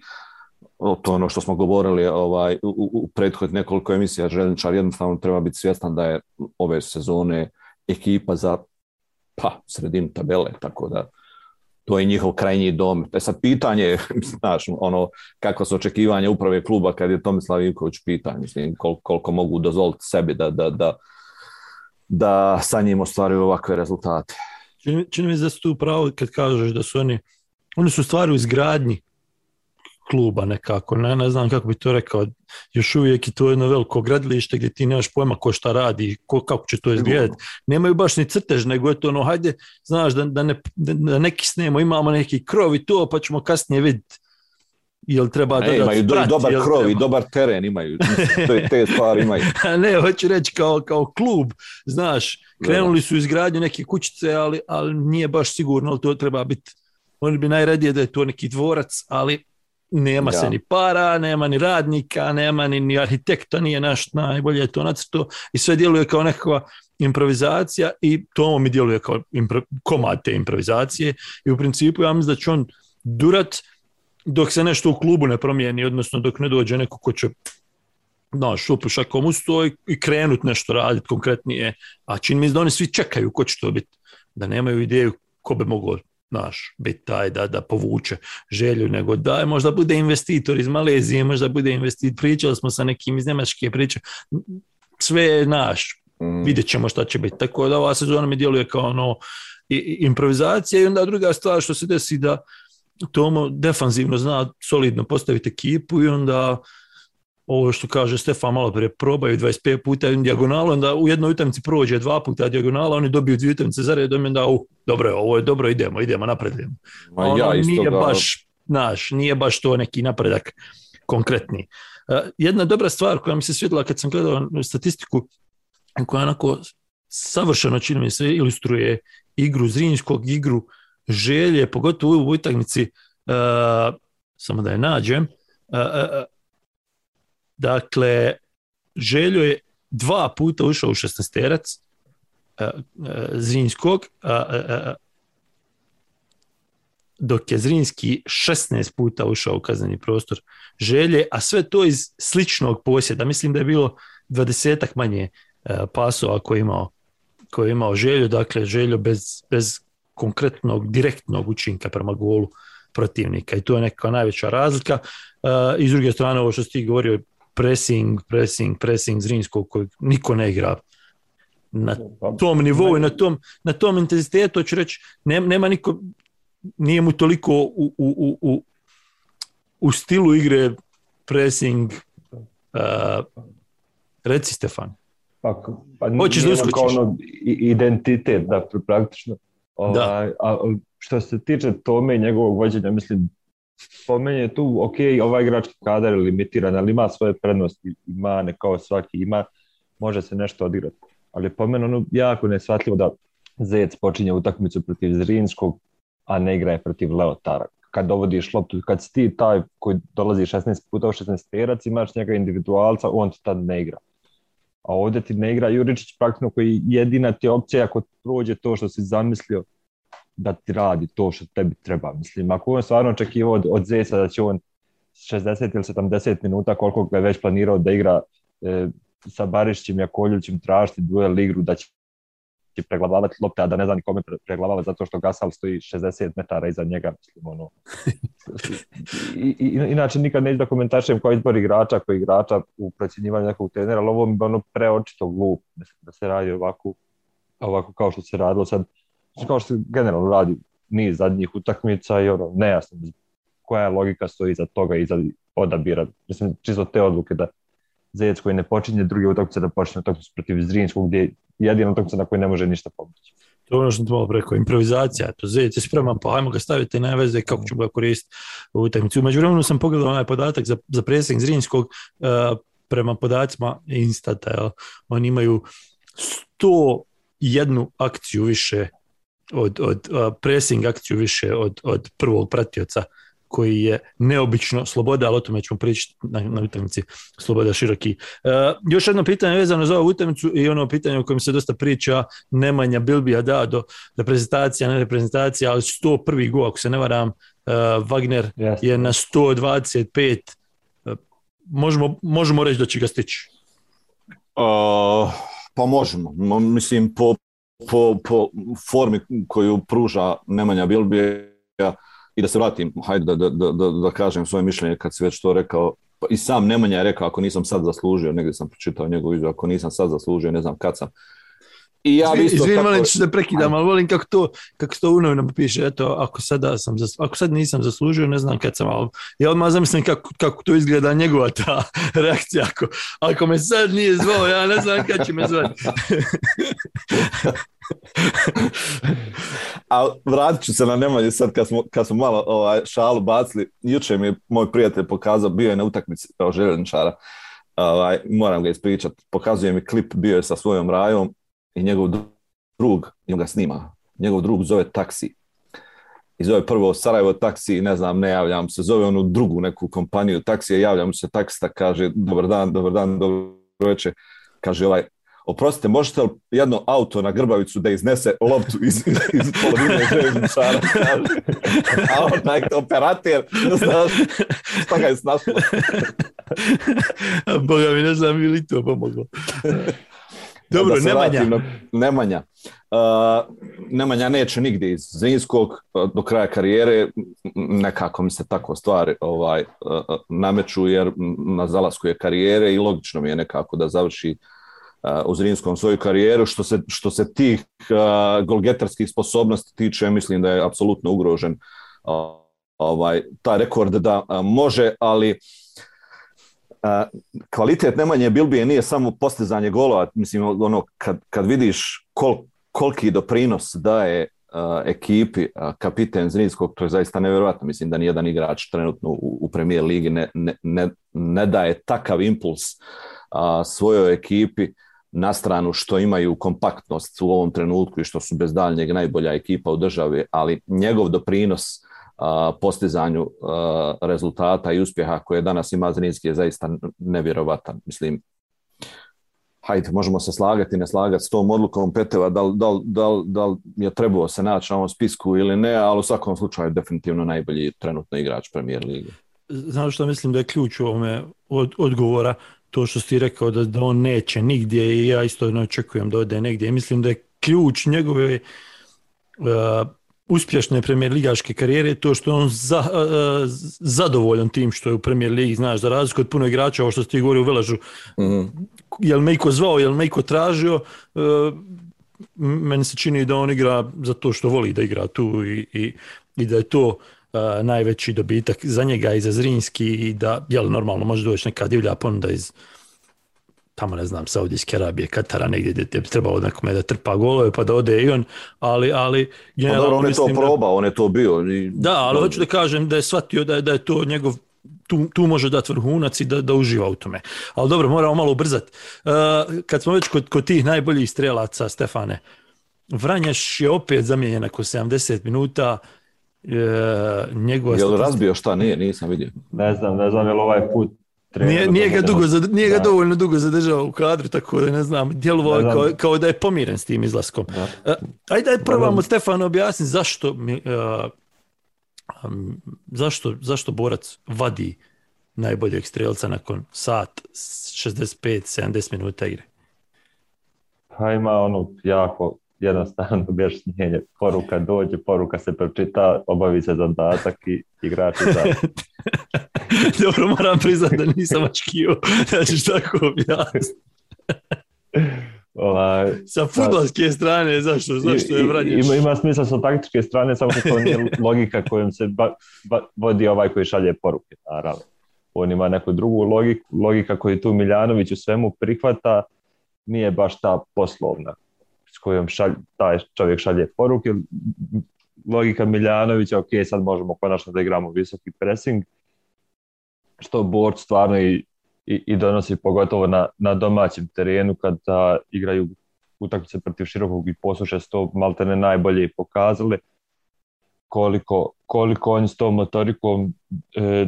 to ono što smo govorili ovaj, u, u prethodnih nekoliko emisija, železničar jednostavno treba biti svjestan da je ove sezone ekipa za pa, sredinu tabele, tako da to je njihov krajnji dom. E sad pitanje, znaš, ono, kakva su očekivanja uprave kluba kad je Tomislav Ivković pitan, mislim, kol, koliko mogu dozvoliti sebi da, da, da, da sa njim ostvaruju ovakve rezultate. Čini, čini mi se da su tu pravo kad kažeš da su oni, oni su stvari u izgradnji kluba nekako, ne, ne znam kako bi to rekao, još uvijek je to jedno veliko gradilište gdje ti nemaš pojma ko šta radi, ko, kako će to izgledati. Nemaju baš ni crtež, nego je to ono, hajde, znaš, da, da, ne, da neki snemo, imamo neki krov i to, pa ćemo kasnije vidjeti jel treba ne, imaju sprat, dobar krov i dobar teren imaju te, te stvari imaju. Ne, hoću reći kao, kao klub znaš, krenuli su izgradnju neke kućice ali, ali nije baš sigurno ali to treba biti oni bi najradije da je to neki dvorac ali nema ja. se ni para, nema ni radnika, nema ni, ni arhitekta, nije naš najbolje to nacrto i sve djeluje kao nekakva improvizacija i to mi djeluje kao impro, komad te improvizacije i u principu ja mislim da će on durat dok se nešto u klubu ne promijeni, odnosno dok ne dođe neko ko će znaš, šupu šakom i krenut nešto raditi konkretnije, a čini mi se da oni svi čekaju ko će to biti, da nemaju ideju ko bi mogao naš, biti taj da, da povuče želju, nego da možda bude investitor iz Malezije, možda bude investitor, pričali smo sa nekim iz Njemačke priče, sve je naš, Mm. vidjet ćemo šta će biti. Tako da ova sezona mi djeluje kao ono i- i- improvizacija i onda druga stvar što se desi da Tomo defanzivno zna solidno postaviti ekipu i onda ovo što kaže Stefan malo prije, probaju 25 puta jednu dijagonalu, onda u jednoj utakmici prođe dva puta dijagonala, oni dobiju dvije utakmice za redom i onda u, dobro je, ovo je dobro, idemo, idemo napred. idemo. Ma Ono, ja isto nije ga- baš, naš, nije baš to neki napredak konkretni. E, Jedna dobra stvar koja mi se svidjela kad sam gledao statistiku, koja onako savršeno čini mi se ilustruje igru Zrinjskog, igru želje, pogotovo u utakmici, e, samo da je nađem, e, e, dakle, Željo je dva puta ušao u šestnesterac e, e, a, dok je Zrinski 16 puta ušao u kazneni prostor želje, a sve to iz sličnog posjeda. Mislim da je bilo 20 manje e, pasova koje je imao, koje je imao želju, dakle želju bez, bez konkretnog, direktnog učinka prema golu protivnika i to je neka najveća razlika. I s druge strane, ovo što si ti govorio, pressing, pressing, pressing Zrinskog kojeg niko ne igra na tom nivou i na tom, na tom intenzitetu, hoću reći, nema, nema niko, nije mu toliko u, u, u, u, u stilu igre pressing uh, reci Stefan. Pa, pa Hoćeš da ono identitet, da, pr- praktično. Ovaj, a što se tiče Tome i njegovog vođenja, mislim, po meni je tu, ok, ovaj igrački kadar je limitiran, ali ima svoje prednosti, ima ne kao svaki, ima, može se nešto odigrati. Ali po meni ono jako neshvatljivo da Zec počinje utakmicu protiv Zrinskog, a ne igra je protiv Leotara. Kad dovodiš loptu, kad si ti taj koji dolazi 16 puta u 16 terac, imaš njega individualca, on ti tad ne igra a ovdje ti ne igra Juričić praktično koji jedina ti opcija ako prođe to što si zamislio da ti radi to što tebi treba. Mislim, ako on stvarno očekivao od, od Zeca da će on 60 ili 70 minuta koliko ga je već planirao da igra e, sa Barišićem i Jakoljevićem tražiti duel igru, da će će preglavavati lopte, a da ne zna ni kome pre- preglavava zato što Gasal stoji 60 metara iza njega, mislim, ono. I, i, inače nikad neću da komentarišem kao izbor igrača, koji igrača u procjenjivanju nekog trenera, ali ovo mi je ono preočito glup se, da se radi ovako, ovako kao što se radilo sad, kao što generalno radi niz zadnjih utakmica i ono, nejasno koja je logika stoji iza toga i iza odabira. Mislim, čisto te odluke da Zec koji ne počinje druge utakmice da počne utakmicu protiv Zrinskog gdje je jedina utakmica na kojoj ne može ništa pomoći. To je ono što malo rekao, improvizacija. To Zec je spreman, pa ajmo ga staviti na veze kako ćemo ga koristiti u utakmici. U međuvremenu sam pogledao onaj podatak za, za presing Zrinskog uh, prema podacima Instata. Jel? Oni imaju 101 akciju više od, od uh, pressing akciju više od, od prvog pratioca koji je neobično sloboda, ali o tome ćemo pričati na, na utakmici sloboda široki. Uh, još jedno pitanje vezano za ovu utakmicu i ono pitanje o kojem se dosta priča Nemanja Bilbija da do reprezentacija, ne reprezentacija, ali 101. gol, ako se ne varam, uh, Wagner Jeste. je na 125 uh, možemo, možemo reći da će ga stići. Uh, pa možemo. Mo- Mislim, po, po, po formi koju pruža Nemanja Bilbija i da se vratim, hajde da, da, da, da, kažem svoje mišljenje kad si već to rekao. Pa I sam Nemanja je rekao, ako nisam sad zaslužio, negdje sam pročitao njegovu izjavu, ako nisam sad zaslužio, ne znam kad sam. I ja bi isto tako- što te prekidam, ali volim kako to, kako to u novinama piše, eto, ako, sada sam, ako sad nisam zaslužio, ne znam kad sam, ali ja odmah zamislim kako, kako to izgleda njegova ta reakcija, ako, ako me sad nije zvao, ja ne znam kad će me zvati. A vratit ću se na Nemanju sad kad smo, kad smo malo ovaj, šalu bacili. Juče mi je moj prijatelj pokazao, bio je na utakmici kao željezničara. Ovaj, moram ga ispričati. Pokazuje mi klip, bio je sa svojom rajom i njegov drug, njega ga snima, njegov drug zove taksi. I zove prvo Sarajevo taksi, ne znam, ne javljam se, zove onu drugu neku kompaniju taksije, javljam se taksista, kaže dobar dan, dobar dan, dobro večer. Kaže ovaj, Oprostite, možete li jedno auto na grbavicu da iznese loptu iz, iz, iz polovine željezničara? A onaj operater, znaš, šta ga je snašlo? Boga mi ne znam ili to pomoglo. Dobro, Da se Nemanja. na Nemanja. Uh, Nemanja neće nigdje iz Zrinskog uh, do kraja karijere, nekako mi se tako stvari ovaj, uh, uh, nameću jer na zalasku je karijere i logično mi je nekako da završi uh, u Zrinskom svoju karijeru. Što se, što se tih uh, golgetarskih sposobnosti tiče, mislim da je apsolutno ugrožen uh, ovaj, taj rekord da uh, može, ali kvalitet Nemanje Bilbije nije samo postizanje golova, mislim, ono, kad, kad vidiš kol, koliki doprinos daje a, ekipi a, kapiten Zrinskog, to je zaista nevjerojatno. Mislim da nijedan igrač trenutno u, u premijer ligi ne, ne, ne, ne daje takav impuls a, svojoj ekipi na stranu što imaju kompaktnost u ovom trenutku i što su bez daljnjeg najbolja ekipa u državi, ali njegov doprinos postizanju rezultata i uspjeha koje danas ima Zrinski je zaista nevjerovatan. Mislim, hajde, možemo se slagati, ne slagati s tom odlukom Peteva, da li, da, da, je trebao se naći na ovom spisku ili ne, ali u svakom slučaju definitivno najbolji trenutno igrač premijer lige. Znaš što mislim da je ključ u ovome od, odgovora, to što si rekao da, da on neće nigdje i ja isto ne očekujem da ode negdje. Mislim da je ključ njegove uh, uspješne premijer ligaške karijere to što je on za, uh, zadovoljan tim što je u premijer ligi, znaš, za razliku od puno igrača, ovo što si ti govorio u Velažu, Mm -hmm. jel me iko zvao, jel me iko tražio, uh, meni se čini da on igra zato što voli da igra tu i, i, i da je to uh, najveći dobitak za njega i za Zrinski i da, jel, normalno može doći neka divlja ponuda iz tamo ne znam, Saudijske Arabije, Katara, negdje gdje bi trebalo nekome da trpa golove pa da ode i on, ali, ali Pa dobro, on je to mislim da- probao, on je to bio. I, Da, ali hoću da kažem da je shvatio da je, da je to njegov tu, tu može dati vrhunac i da, da uživa u tome. Ali dobro, moramo malo ubrzati. Uh, kad smo već kod, kod tih najboljih strelaca, Stefane, Vranješ je opet zamijenjen nakon 70 minuta. Uh, njegova Jel statistika- razbio šta? Nije, nisam vidio. Ne znam, ne znam je li ovaj put Nije, nije, ga, dugo, nije ga Da. dovoljno dugo zadržao u kadru, tako da ne znam, djelovao je kao, kao da je pomiren s tim izlaskom. Da. Uh, ajde, ajde probamo. Stefano objasniti zašto, mi, uh, um, zašto, zašto borac vadi najboljeg strelca nakon sat 65-70 minuta igre. Pa ima ono jako jednostavno objašnjenje. Poruka dođe, poruka se pročita, obavi se zadatak i igrač izađe. Dobro, moram priznati da nisam očekio da ćeš tako objasniti. Ovaj, Sa futbolske strane, zašto, zašto je Vranješ? Ima, ima smisla sa taktičke strane, samo što to nije logika kojom se ba, ba, vodi ovaj koji šalje poruke, naravno. On ima neku drugu logiku, logika koju tu Miljanović u svemu prihvata, nije baš ta poslovna s kojom šalj, taj čovjek šalje poruke. Logika Miljanovića, ok, sad možemo konačno da igramo visoki pressing, što borc stvarno i, i, i donosi pogotovo na, na domaćem terenu kada igraju utakmice protiv širokog i posuše su to maltene najbolje i pokazali koliko, koliko oni s tom motorikom e,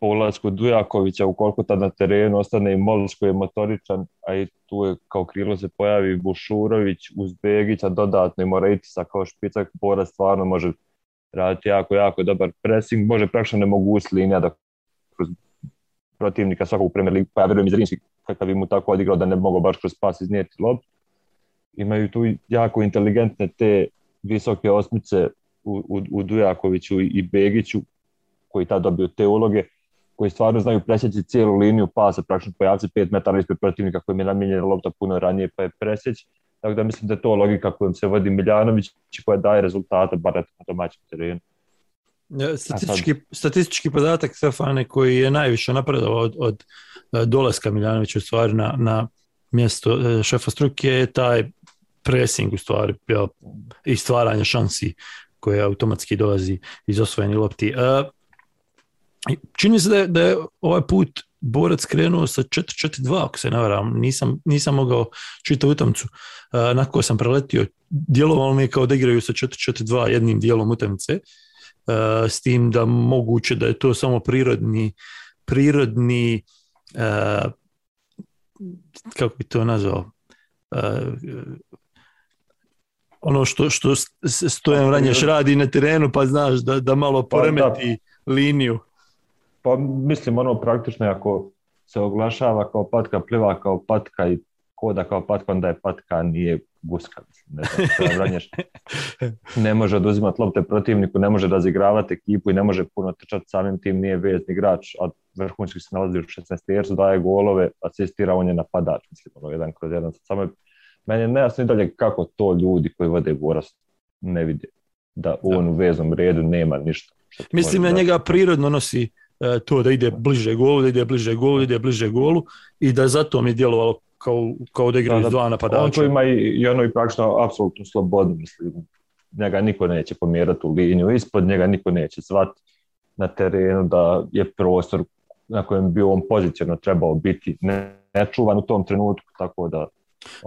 po ulasku Dujakovića, ukoliko tad na terenu ostane i Mols koji je motoričan, a i tu je kao krilo se pojavi Bušurović uz Begića dodatno i Morejtisa kao špicak, Bora stvarno može raditi jako, jako dobar pressing, može praktično ne mogu linija da kroz protivnika svakog Premier Ligi, pa ja vjerujem iz Rimski kakav bi mu tako odigrao da ne bi mogao baš kroz pas iznijeti loptu. Imaju tu jako inteligentne te visoke osmice u, u, u Dujakoviću i Begiću koji tad dobiju te uloge koji stvarno znaju presjeći cijelu liniju pasa, praktično pojaviti 5 metara ispred protivnika kojim je namijenjena lopta puno ranije pa je presjeć. Tako da mislim da je to logika kojom se vodi Miljanović koja daje rezultate, bar na domaćem terenu. Ja, Statistički, statistički podatak Stefane koji je najviše napredovao od, od e, dolaska Miljanovića u stvari na, na mjesto e, šefa struke je taj pressing u stvari ja, i stvaranje šansi koje automatski dolazi iz osvojenih lopti. E, čini se da je, da je ovaj put borac krenuo sa 4-4-2, ako se ne varam, nisam, nisam mogao čitati utamcu. E, nakon sam preletio, djelovalo mi je kao da igraju sa 4-4-2 jednim dijelom utamce, e, s tim da moguće da je to samo prirodni prirodni e, kako bi to nazvao ono što, što Stojan Vranješ radi na terenu, pa znaš da, da malo poremeti liniju. Pa mislim, ono praktično ako se oglašava kao patka, pliva kao patka i koda kao patka, onda je patka, nije guska. Ne, znam, ne može oduzimati lopte protivniku, ne može razigravati ekipu i ne može puno trčati samim tim, nije vezni igrač, a vrhunski se nalazi u 16 jercu, daje golove, asistira, on je napadač, mislim, ono, jedan kroz jedan. Samo je, meni je nejasno i dalje kako to ljudi koji vode Goras ne vide da on u veznom redu nema ništa. Mislim na njega prirodno nosi e, to da ide bliže golu, da ide bliže golu, da ide bliže golu i da zato mi je djelovalo kao, kao da igraju dva napadača. On tu ima i, i ono i praktično apsolutnu slobodu, mislim. Njega niko neće pomjerati u liniju, ispod njega niko neće zvati na terenu da je prostor na kojem bi on pozicijno trebao biti ne, nečuvan u tom trenutku, tako da...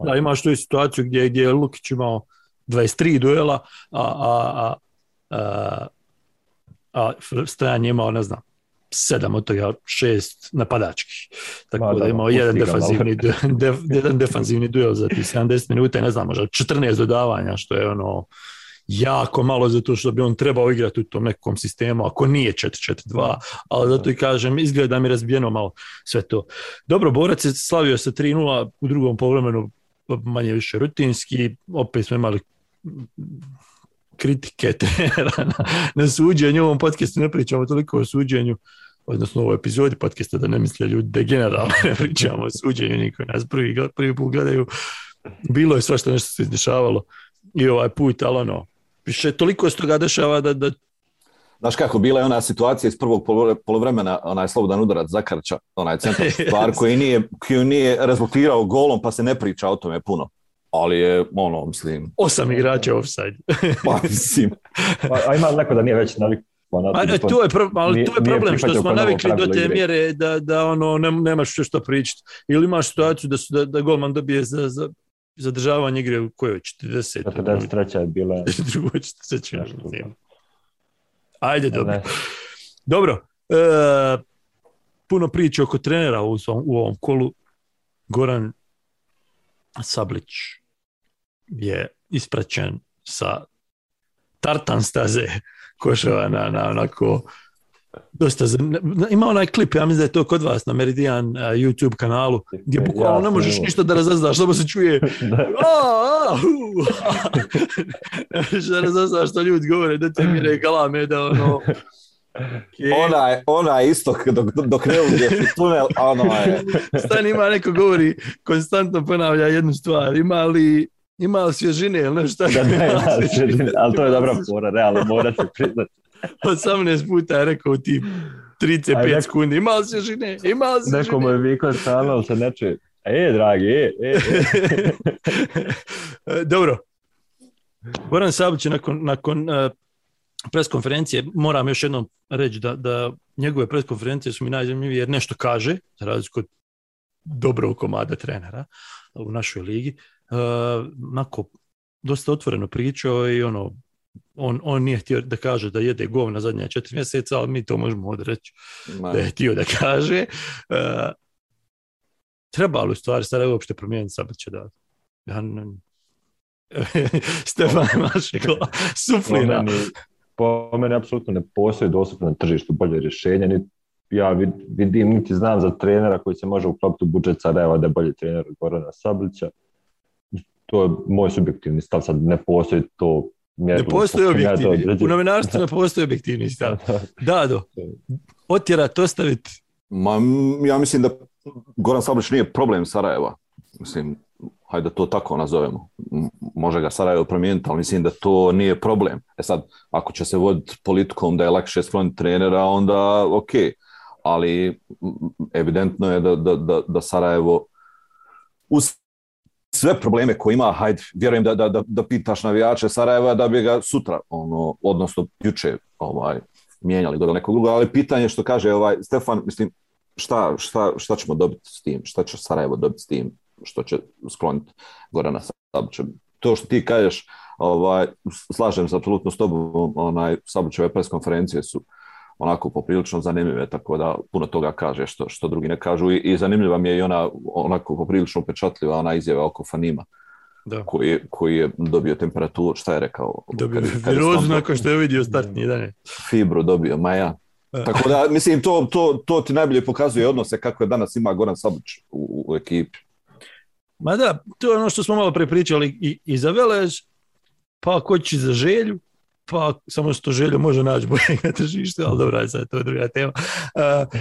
Da, imaš tu i situaciju gdje, gdje je Lukić imao 23 duela, a, a, a, a, a Stojan je imao, ne znam, sedam od toga šest napadačkih. Tako Ma, da, da imao jedan defanzivni, de, de, jedan defanzivni duel za ti 70 minuta i ne znam, možda 14 dodavanja, što je ono jako malo zato što bi on trebao igrati u tom nekom sistemu, ako nije 4-4-2, ali zato i kažem, izgleda mi razbijeno malo sve to. Dobro, Borac je slavio sa 3-0 u drugom povremenu manje više rutinski, opet smo imali kritike trenera na, na suđenju. U ovom podcastu ne pričamo toliko o suđenju, odnosno u ovoj epizodi podcasta da ne misle ljudi da generalno ne pričamo o suđenju, niko nas prvi, prvi put gledaju. Bilo je svašta nešto se izdešavalo i ovaj put, ali ono, više toliko se toga dešava da, da Znaš kako, bila je ona situacija iz prvog polovremena, onaj slobodan udarac Zakarča, onaj centar stvar koji nije, koji nije rezultirao golom, pa se ne priča o tome puno ali je, ono, mislim... Osam igrača offside. pa, mislim. Pa, a ima neko da nije već navik Pa, ne, to je, pro, ali to je problem što smo navikli do te igre. mjere da, da ono, ne, nemaš što što pričati. Ili imaš situaciju da, su, da, da golman dobije za, za zadržavanje igre u kojoj 40. 43. je bila. Drugo 43. Ajde, dobro. Dobro. E, puno priče oko trenera u, u ovom kolu. Goran Sablić je ispraćen sa tartan staze košava na, na onako dosta ima onaj klip, ja mislim da je to kod vas na Meridian uh, YouTube kanalu, gdje bukvalno ja, ne možeš ništa da razaznaš, samo se čuje ne možeš da razaznaš što ljudi govore, da te mire galame, da ono Okay. Ona, je, ona je isto dok, dok ne uđeš u tunel, ono je. Stan ima neko govori, konstantno ponavlja jednu stvar, ima li ima li svježine ili nešto Da, ne, ima svježine, ali to je dobra pora, realno, mora se priznati. 18 puta je rekao ti 35 sekundi, ima li svježine, ima li svježine. Neko mu je vikao stalno, ali se ne čuje. E, dragi, e, e, e. Dobro. Goran Sabić nakon, nakon uh, pres konferencije, moram još jednom reći da, da njegove pres konferencije su mi najzanimljivije jer nešto kaže, za razliku od dobrog komada trenera u našoj ligi. Uh, nako, dosta otvoreno pričao i ono, on, on nije htio da kaže da jede gov na zadnje četiri mjeseca, ali mi to možemo odreći da je htio da kaže. Uh, treba li u stvari sada uopšte promijeniti Sabića da ja, Stefan suflira po meni apsolutno ne postoji dostupno na tržištu bolje rješenje, ni ja vidim, niti znam za trenera koji se može uklopiti u budžet Sarajeva da je bolji trener od Gorana Sablića. To je moj subjektivni stav, sad ne postoji to mjerilo. Ne postoji objektivni, u novinarstvu ne postoji objektivni stav. Da, do. Otjerat, ostaviti. Ma, ja mislim da Goran Sablić nije problem Sarajeva. Mislim, hajde da to tako nazovemo. Može ga Sarajevo promijeniti, ali mislim da to nije problem. E sad, ako će se voditi politikom da je lakše skloniti trenera, onda ok. Ali evidentno je da, da, da, da Sarajevo uz sve probleme koje ima, hajde, vjerujem da, da, da, da pitaš navijače Sarajeva da bi ga sutra, ono, odnosno juče ovaj, mijenjali do nekog drugog, ali pitanje što kaže ovaj Stefan, mislim, šta, šta, šta ćemo dobiti s tim, šta će Sarajevo dobiti s tim, što će skloniti Gorana Sablića. To što ti kažeš, ovaj, slažem se apsolutno s tobom, onaj, Sablićeve pres konferencije su onako poprilično zanimljive, tako da puno toga kaže što, što drugi ne kažu i, i zanimljiva mi je i ona onako poprilično upečatljiva ona izjava oko Fanima Da. koji, koji je dobio temperaturu, šta je rekao? Dobio virozu nakon što je vidio startni dan. fibru dobio, ma ja. E. Tako da, mislim, to, to, to ti najbolje pokazuje odnose kako je danas ima Goran Sablić u, u ekipi. Ma da, to je ono što smo malo pre pričali i, i za Velež, pa ako će za želju, pa samo što želju može naći boljeg na tržištu, ali dobra, sad to je druga tema. Uh,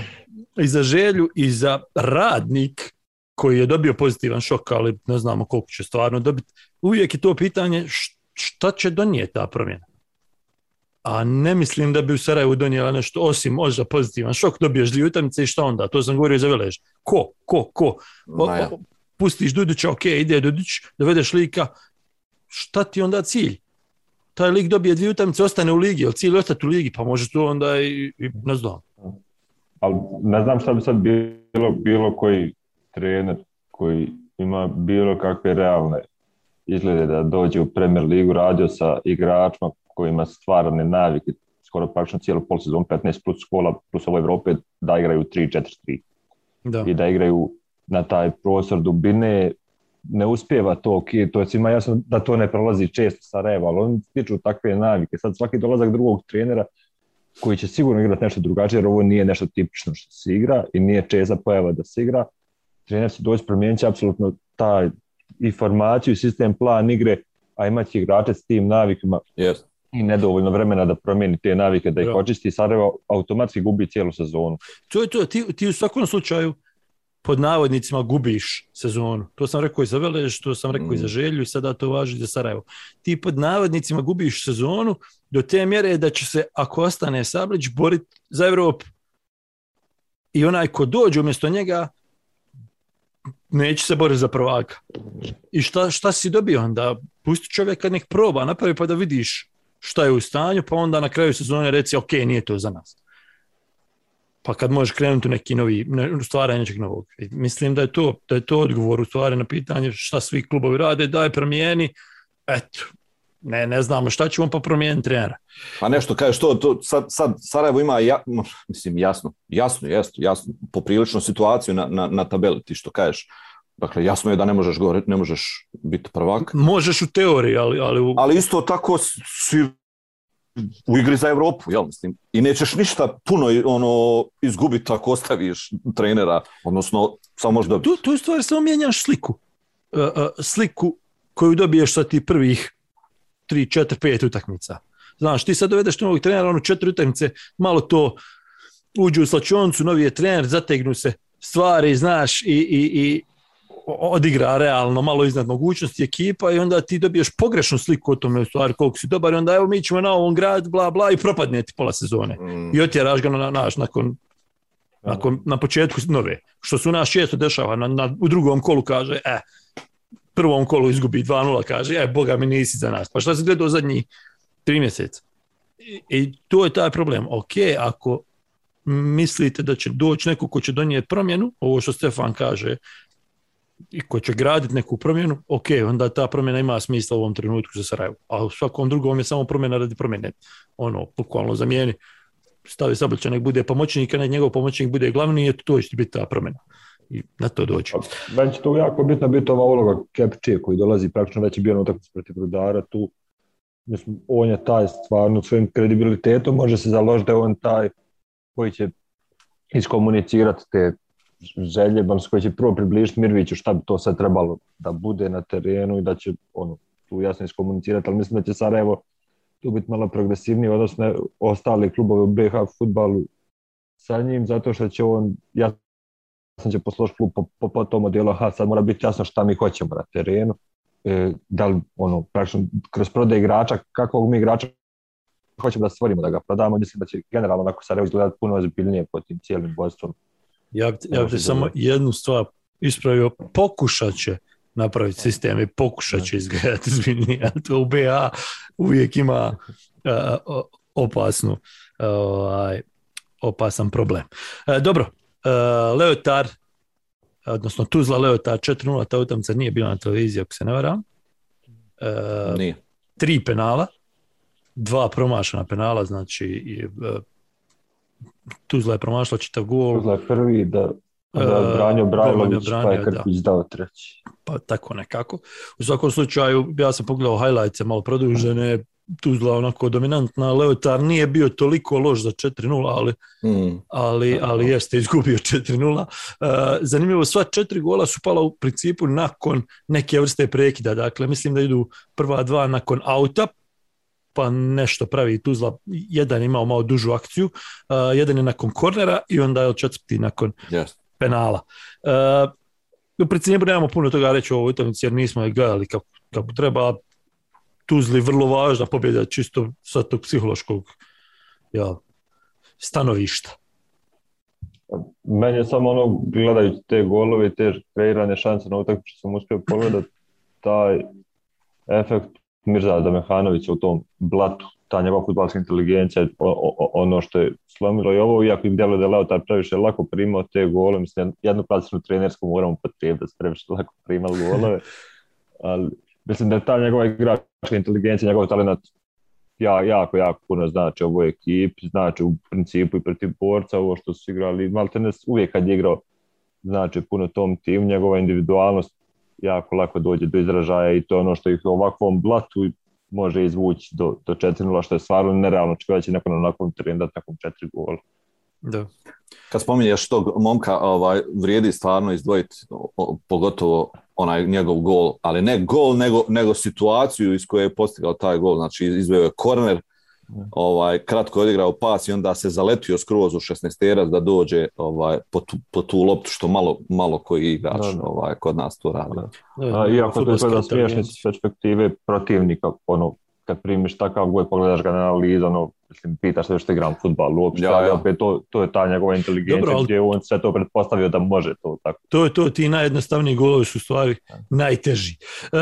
I za želju i za radnik koji je dobio pozitivan šok, ali ne znamo koliko će stvarno dobiti. Uvijek je to pitanje šta će donijeti ta promjena. A ne mislim da bi u Sarajevu donijela nešto osim možda pozitivan šok, dobiješ dvije utakmice i šta onda? To sam govorio za Velež. Ko? Ko? Ko? O- o- pustiš Dudića, ok, ide Dudić, dovedeš lika, šta ti onda cilj? Taj lik dobije dvije utakmice, ostane u ligi, ali cilj je ostati u ligi, pa može to onda i, i ne znam. ali ne znam šta bi sad bilo, bilo koji trener koji ima bilo kakve realne izglede da dođe u Premier ligu, radio sa igračima koji ima stvarane navike, skoro praktično cijelu polsezon 15 plus škola plus ovo Evrope da igraju 3-4-3 Da. i da igraju na taj prostor dubine ne uspjeva to, ok, to je svima jasno da to ne prolazi često Sarajevo, ali oni stiču takve navike. Sad svaki dolazak drugog trenera koji će sigurno igrati nešto drugačije, jer ovo nije nešto tipično što se igra i nije čeza pojava da se igra. Trener će doći promijeniti će apsolutno taj i formaciju, i sistem, plan igre, a imati igrače s tim navikama Yes. i nedovoljno vremena da promijeni te navike, da ih Da. očisti. Sarajevo automatski gubi cijelu sezonu. To je to, ti, ti u svakom slučaju pod navodnicima gubiš sezonu. To sam rekao i za Velež, to sam rekao i za Mm. Želju i sada to važi za Sarajevo. Ti pod navodnicima gubiš sezonu do te mjere da će se, ako ostane Sablić, boriti za Evropu. I onaj ko dođe umjesto njega, neće se boriti za prvaka. I šta, šta si dobio onda? Pusti čovjeka nek proba, napravi pa da vidiš šta je u stanju, pa onda na kraju sezone reci, ok, nije to za nas pa kad možeš krenuti u neki novi, ne, u stvaranje nečeg novog. I mislim da je to, da je to odgovor u stvari na pitanje šta svi klubovi rade, daj promijeni, eto, ne, ne znamo šta ćemo pa promijeniti trenera. Pa nešto kažeš to, to sad, sad Sarajevo ima, ja, mislim, jasno, jasno, jasno, jasno, poprilično situaciju na, na, na tabeli, ti što kažeš. Dakle, jasno je da ne možeš gore, ne možeš biti prvak, Možeš u teoriji, ali, ali u, ali isto tako si u igri za Evropu, jel mislim, i nećeš ništa puno ono izgubiti ako ostaviš trenera, odnosno samo dobiti. tu, tu u stvari samo mijenjaš sliku. Uh, uh, sliku koju dobiješ sa ti prvih 3, 4, 5 utakmica. Znaš, ti sad dovedeš novog trenera, ono četiri utakmice, malo to uđu u slačoncu, novi je trener, zategnu se stvari, znaš, i, i, i odigra realno malo iznad mogućnosti ekipa i onda ti dobiješ pogrešnu sliku o tome u stvari koliko si dobar i onda evo mi ćemo na ovom grad, bla bla i propadne ti pola sezone. Mm, I otjeraš ga na naš nakon nakon, na početku nove, što se u nas često dešava, na, na, u drugom kolu kaže, e, prvom kolu izgubi 2-0, kaže, e, boga mi nisi za nas. Pa šta si gledao zadnjih tri mjeseca? I, I to je taj problem. Ok, ako mislite da će doći neko ko će donijeti promjenu, ovo što Stefan kaže, i ko će graditi neku promjenu, ok, onda ta promjena ima smisla u ovom trenutku za Sarajevo. A u svakom drugom je samo promjena radi promjene. Ono, bukvalno zamijeni stavi Sablića, nek bude pomoćnik, a nek njegov pomoćnik bude glavni eto, to će biti ta promjena. I na to doći. Meni će to jako bitno biti ova uloga Kepčije koji dolazi praktično već je bio na utakmici protiv Rudara tu. Mislim, on je taj stvarno svojim kredibilitetom može se založiti da je on taj koji će iskomunicirati te želje, odnosno koji će prvo približiti Mirviću šta bi to sad trebalo da bude na terenu i da će ono, tu jasno iskomunicirati, ali mislim da će Sarajevo tu biti malo progresivniji, odnosno ostali klubovi u BH futbalu sa njim, zato što će on jasno će posložiti klub po, po, po tom modelu, aha, sad mora biti jasno šta mi hoćemo na terenu, e, da li, ono, praktično, kroz prodaj igrača, kakvog mi igrača hoćemo da stvorimo, da ga prodamo, mislim da će generalno onako Sarajevo izgledati puno ozbiljnije pod tim cijelim vodstvom. Ja, ja bi Može te samo dobro. jednu stvar ispravio, pokušat će napraviti sistem i pokušat će izgledati to u BA uvijek ima uh, opasnu, ovaj, opasan problem. E, dobro, uh, Leotar, odnosno Tuzla Leotar 4-0, ta utakmica nije bila na televiziji, ako se ne varam. E, nije. tri penala, dva promašena penala, znači e, Tuzla je promašila čitav gol, Tuzla je prvi da, da E, je Brajlović, pa je da. Krpić dao treći. pa tako nekako. U svakom slučaju, ja sam pogledao highlights malo produžene, Tuzla onako dominantna, Leotar nije bio toliko loš za 4-0, ali Mm. ali, ali jeste izgubio 4-0. E, zanimljivo, sva četiri gola su pala u principu nakon neke vrste prekida. Dakle, mislim da idu prva dva nakon auta, pa nešto pravi Tuzla. Jedan je imao malo dužu akciju, e, jedan je nakon kornera i onda je četvrti nakon Yes. penala. E, u principu nemamo puno toga reći o ovoj utakmici jer nismo je gledali kako, kako treba. Tuzli vrlo važna pobjeda čisto sa tog psihološkog ja, stanovišta. Meni je samo ono, gledajući te golove i te kreirane šanse na utakmici, sam uspio pogledati taj efekt Mirza Damehanovića u tom blatu, ta njegova futbalska inteligencija, ono što je slomilo i ovo, iako im djeluje da je Leotar previše lako primao te gole, mislim, jednu klasičnu trenersku moramo potrijebiti da su previše lako primali golove, ali mislim da je ta njegova igračka inteligencija, njegov talent ja, jako, jako puno znači ovoj ekipi, znači u principu i protiv borca, ovo što su igrali, Maltene uvijek kad je igrao, znači puno tom timu, njegova individualnost jako lako dođe do izražaja i to je ono što ih u ovakvom blatu može izvući do, do 4-0, što je stvarno nerealno očekivati da će neko na onakvom terenu dati nakon 4 gola. Da. Kad spominješ tog momka, ovaj, vrijedi stvarno izdvojiti, o- o- pogotovo onaj njegov gol, ali ne gol, nego, nego situaciju iz koje je postigao taj gol. Znači, izveo je korner, ovaj, kratko je odigrao pas i onda se zaletio skroz u 16 da dođe ovaj, po, tu, po tu loptu, što malo, malo koji igrač Da, da. ovaj, kod nas to radi. Da, A, iako to izgleda smiješno inteligencija. s perspektive protivnika, ono, kad primiš takav gol, pogledaš ga na analizu, ono, mislim, pitaš se što igram futbal uopšte, Ja, ja. opet to, to je ta njegova inteligencija Dobro, ali- gdje on sve to pretpostavio da može to tako. To je to, ti najjednostavniji golovi su stvari najteži. E,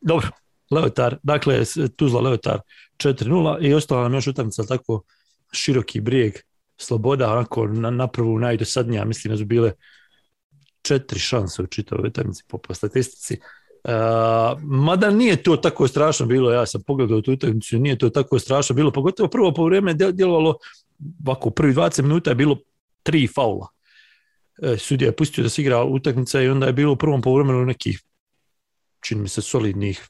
dobro, Leotar, dakle, Tuzla Leotar 4-0 i ostala nam još utakmica tako široki brijeg, sloboda, onako na, na prvu najdosadnija, mislim da su bile četiri šanse u čitavoj utakmici po, po statistici. E, mada nije to tako strašno bilo, ja sam pogledao tu utakmicu, nije to tako strašno bilo, pogotovo prvo po vrijeme je djelovalo ovako, prvi 20 minuta je bilo tri faula. E, sudija je pustio da se igra utakmica i onda je bilo u prvom poluvremenu nekih čini mi se solidnih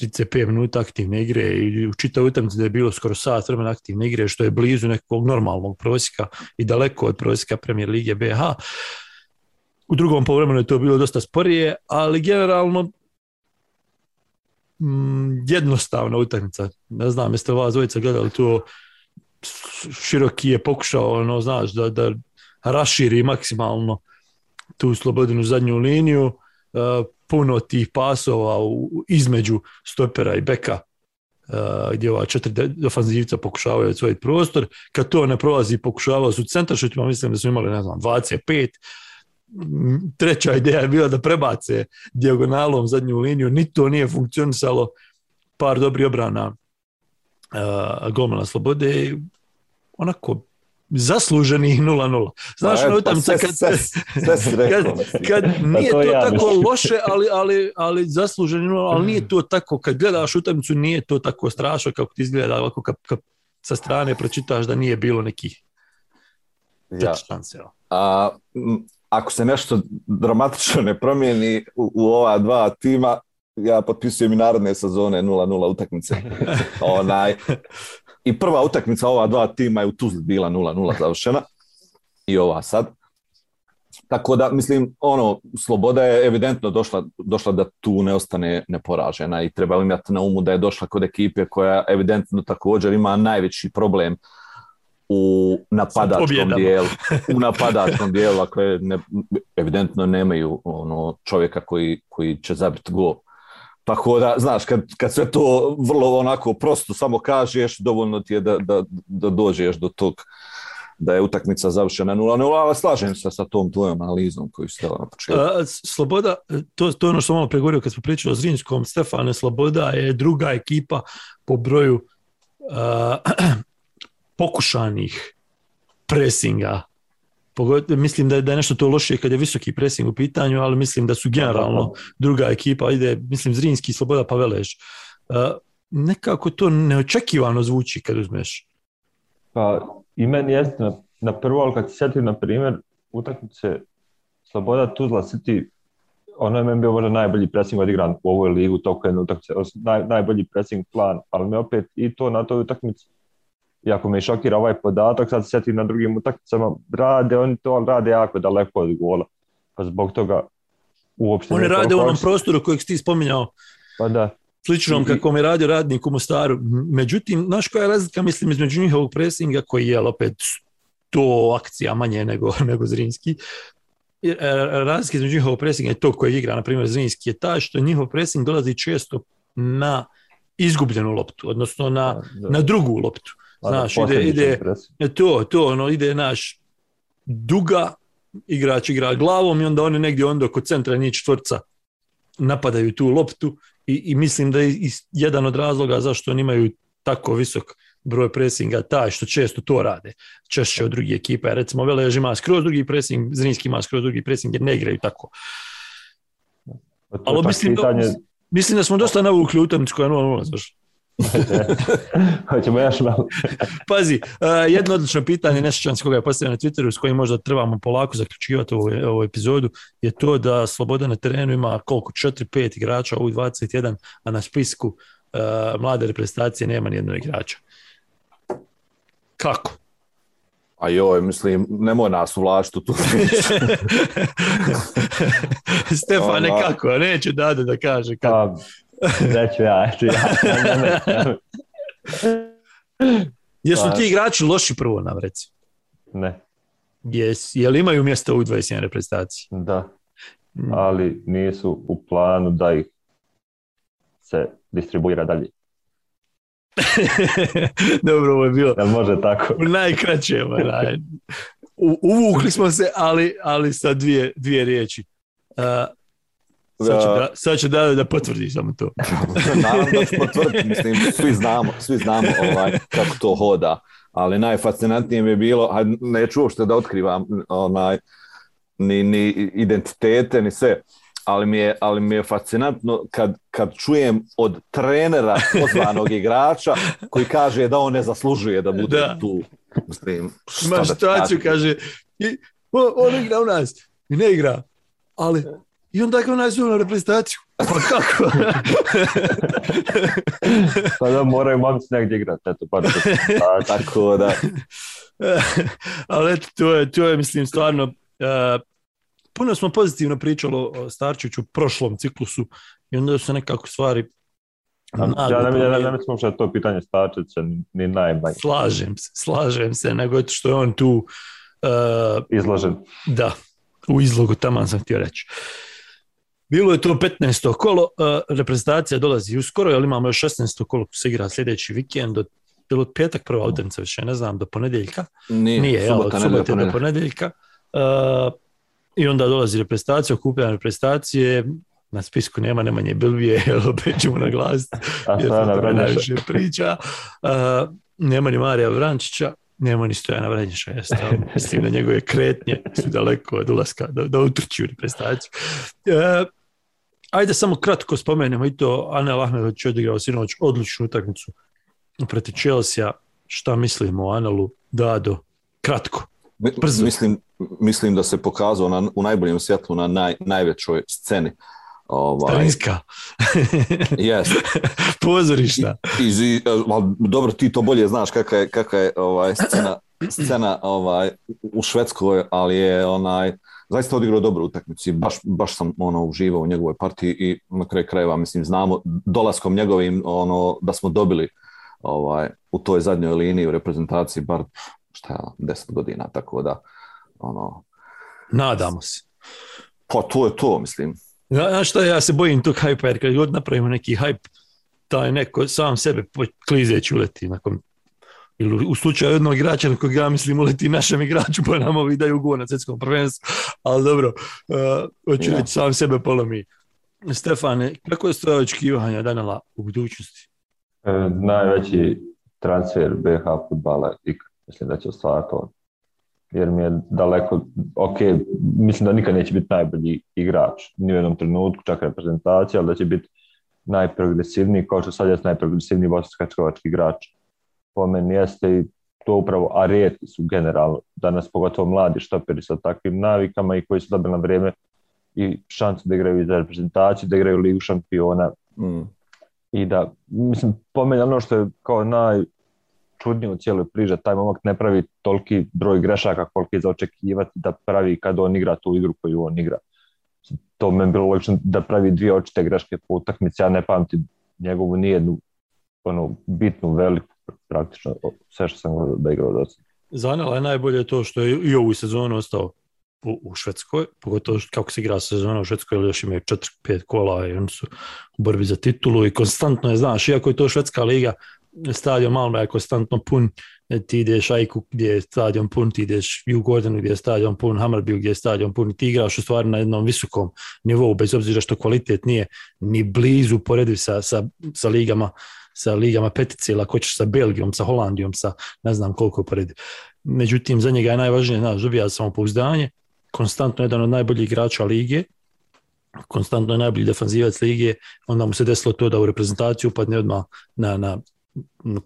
35 minuta aktivne igre i u utakmici da je bilo skoro sat vremena aktivne igre što je blizu nekog normalnog prosjeka i daleko od prosjeka Premier Lige BH. U drugom poluvremenu je to bilo dosta sporije, ali generalno mm, jednostavna utakmica. Ne znam, jeste vas dvojica gledali to široki je pokušao, ono, znaš, da, da raširi maksimalno tu slobodinu zadnju liniju, uh, puno tih pasova u, između stopera i beka uh, gdje ova četiri ofanzivca pokušavaju osvojiti prostor. Kad to ne prolazi, pokušavao su centaršutima, mislim da su imali, ne znam, 25. Mm, Treća ideja je bila da prebace dijagonalom zadnju liniju, ni to nije funkcionisalo. Par dobri obrana uh, golmana Slobode onako zasluženih 0-0. Znaš, Pa, na eto, utakmica sve- kad, kad, kad nije to to, ja tako loše, ali, ali, ali zasluženi, nula, ali nije to tako, kad gledaš utakmicu nije to tako strašno kako ti izgleda, ovako kad, kad sa strane pročitaš da nije bilo nekih Ja. A, ako se nešto dramatično ne promijeni u, u ova dva tima, ja potpisujem i naredne sezone 0-0 utakmice. Onaj, I prva utakmica ova dva tima je u Tuzli bila 0-0 završena i ova sad. Tako da, mislim, ono, Sloboda je evidentno došla, došla da tu ne ostane neporažena i treba imati na umu da je došla kod ekipe koja evidentno također ima najveći problem u napadačkom dijelu. U napadačkom dijelu, ako je ne, evidentno nemaju ono, čovjeka koji, koji će zabiti gol. Tako da, znaš, kad, kad sve to vrlo onako prosto samo kažeš, dovoljno ti je da, da, da dođeš do tog da je utakmica završena 0-0, ali slažem se sa tom tvojom analizom koju ste na početku. Sloboda, to, to je ono što malo pregovorio kad smo pričali o Zrinskom, Stefane Sloboda je druga ekipa po broju a, pokušanih presinga. Pogod, mislim da je, da je nešto to lošije kad je visoki presing u pitanju, ali mislim da su generalno druga ekipa, ide, mislim, Zrinski, Sloboda, pa Velež. A, nekako to neočekivano zvuči kad uzmeš. Pa I meni jeste na, na prvo, ali kad se sjetim, na primjer, utakmice Sloboda Tuzla City, ono je meni bio možda najbolji pressing odigran u ovoj ligu, toliko jednu utakmice, naj, najbolji pressing plan, ali me opet i to na toj utakmici, iako me i šokira ovaj podatak, sad se sjetim na drugim utakmicama, rade oni to, ali rade jako daleko od gola. Pa zbog toga uopšte... Oni rade u onom prostoru kojeg si ti spominjao, Pa da, sličnom I- kako mi je radio radnik u Mostaru. Međutim, znaš koja je razlika, mislim, između njihovog presinga, koji je opet to akcija manje nego, nego Zrinski, I, e, razlika između njihovog presinga i tog kojeg igra, na primjer, Zrinski, je ta što njihov presing dolazi često na izgubljenu loptu, odnosno na, da. na drugu loptu. Da, Znaš, ide, ide. E to, to, ono, ide naš duga, igrač igra glavom i onda oni negdje onda oko centra njih četvrca napadaju tu loptu i, i mislim da je jedan od razloga zašto oni imaju tako visok broj presinga taj što često to rade, češće od drugih ekipa. Recimo Velež ima skroz drugi presing, Zrinski ima skroz drugi presing jer ne igraju tako. Ali mislim, da, pitanje, mislim da smo dosta navukli utakmicu koja je 0-0, znaš. Hoćemo još malo. Pazi, uh, jedno odlično pitanje, ne sjećam se koga je postavio na Twitteru, s kojim možda trebamo polako zaključivati ovu, ovu epizodu, je to da Sloboda na terenu ima koliko, 4-5 igrača u 21, a na spisku uh, mlade reprezentacije nema nijednog igrača. Kako? A joj, mislim, nemoj nas uvlačiti u tu. Stefane, Ona- kako? Neće Dado da kaže kako. Pa, reću ja, eto ja. Ne, ne, ne. Jesu ti igrači loši prvo nam reci? Ne, Jes, jel imaju mjesta u 21 reprezentaciji? da, ali nisu u planu da ih se distribuira dalje. Dobro, ovo je bilo Jel može tako? u najkraćem. onaj. U- Uvukli smo se, ali, ali sa dvije, dvije riječi. Uh, sad, ću da, sad ću da, da potvrdi samo to. Naravno da ću potvrditi, mislim, svi znamo, svi znamo ovaj, kako to hoda, ali najfascinantnije mi je bilo, a neću uopšte da otkrivam onaj, ni, ni identitete, ni sve, ali mi je, ali mi je fascinantno kad, kad čujem od trenera pozvanog igrača koji kaže da on ne zaslužuje da bude Da. tu. Mislim, šta ti situaciju, kažem? kaže, i, on igra u nas. I ne igra. Ali, i onda ga u nas na reprezentaciju. Pa kako? Pa da moraju momci negdje igrati, eto, pa Tako da, ali eto, to je, to je, mislim, stvarno, uh, puno smo pozitivno pričali o Starčiću u prošlom ciklusu i onda su se nekako stvari Ja ne, ja ne, promijenile. ne mislim da to pitanje Stačića, ni, ni najmanje Slažem se, slažem se, nego eto što je on tu, uh, izložen. da, u izlogu taman sam htio reći. Bilo je to 15. kolo, uh, reprezentacija dolazi uskoro, ali imamo još 16. kolo ko se igra sljedeći vikend, od, ili od petak prva utakmica više, ne znam, do ponedjeljka. nije, Nije, od subota, nedjelja, subote do ponedjeljka. Uh, I onda dolazi reprezentacija, okupljanje reprezentacije, na spisku nema Nemanje Bilbije, opet ćemo naglasiti, jer se o Stojana tome Vranješa, najviše priča. Uh, nema ni Marija Vrančića, nema ni Stojana Vranješa, jeste, ali mislim da njegove kretnje su daleko od ulaska, da, da utrči u reprezentaciju. Uh, ajde samo kratko spomenemo i to, Anel Ahmetović je odigrao sinoć odličnu utakmicu protiv Chelsea, šta mislimo o Anelu, Dado, kratko. Brzo. Mislim, mislim da se pokazao na, u najboljem svjetlu na naj, najvećoj sceni. Ovaj, Starinska. jest. Pozorišta. Iz, i, ali dobro, ti to bolje znaš kakva je, kakva je ovaj, scena, scena ovaj, u Švedskoj, ali je onaj, zaista odigrao dobru utakmicu i baš, baš sam ono, uživao u njegovoj partiji i na kraju krajeva, mislim, znamo dolaskom njegovim ono, da smo dobili ovaj, u toj zadnjoj liniji u reprezentaciji bar šta ja, 10 godina, tako da ono, Nadamo se. pa to je to, mislim. Zna- Znaš šta, ja se bojim tog hajpa, jer kad god napravimo neki hajp, taj neko sam sebe klizeći uleti nakon ili u slučaju jednog igrača na kojeg ja mislim uleti našem igraču pa nam ovi daju gol na svjetskom prvenstvu, ali dobro, uh, hoću reći sam sebe polomi. Stefane, kako je stoje očekivanja Danela u budućnosti? e, najveći transfer BH futbala ikad. Mislim da će ostvariti on. Jer mi je daleko, ok, mislim da nikad neće biti najbolji igrač, ni u jednom trenutku, čak reprezentacija, ali da će biti najprogresivniji, kao što sad jeste najprogresivniji bosansko igrač. Po meni jeste i to upravo, a rijetki su generalno danas pogotovo mladi štoperi sa takvim navikama i koji su dobili na vrijeme i šansu da igraju za reprezentaciju, da igraju ligu šampiona Mm. i da, mislim, po meni ono što je kao najčudnije u cijeloj priži, taj momak ne pravi toliki broj grešaka koliki je za očekivati da pravi kad on igra tu igru koju on igra. To meni bilo logično da pravi dvije očite greške po utakmici, ja ne pamtim njegovu nijednu ono, bitnu, veliku, praktično sve što sam gledao da igrao do sada. Zanela je najbolje to što je i ovu sezonu ostao u, u Švedskoj, pogotovo kako se igra sezona u Švedskoj, još imaju 4-5 kola i oni su u borbi za titulu i konstantno je, znaš, iako je to Švedska liga, stadion Malmö je konstantno pun, e, ti ideš Ajku gdje je stadion pun, ti ideš u Gordonu gdje je stadion pun, Hammarby gdje je stadion pun ti igraš u stvari na jednom visokom nivou, bez obzira što kvalitet nije ni blizu porediv sa, sa, sa ligama sa ligama petice ili ako sa Belgijom, sa Holandijom, sa ne znam koliko poredi. Međutim, za njega je najvažnije, znaš, dobija samopouzdanje, konstantno jedan od najboljih igrača lige, konstantno je najbolji defanzivac lige, onda mu se desilo to da u reprezentaciju upadne odmah na, na,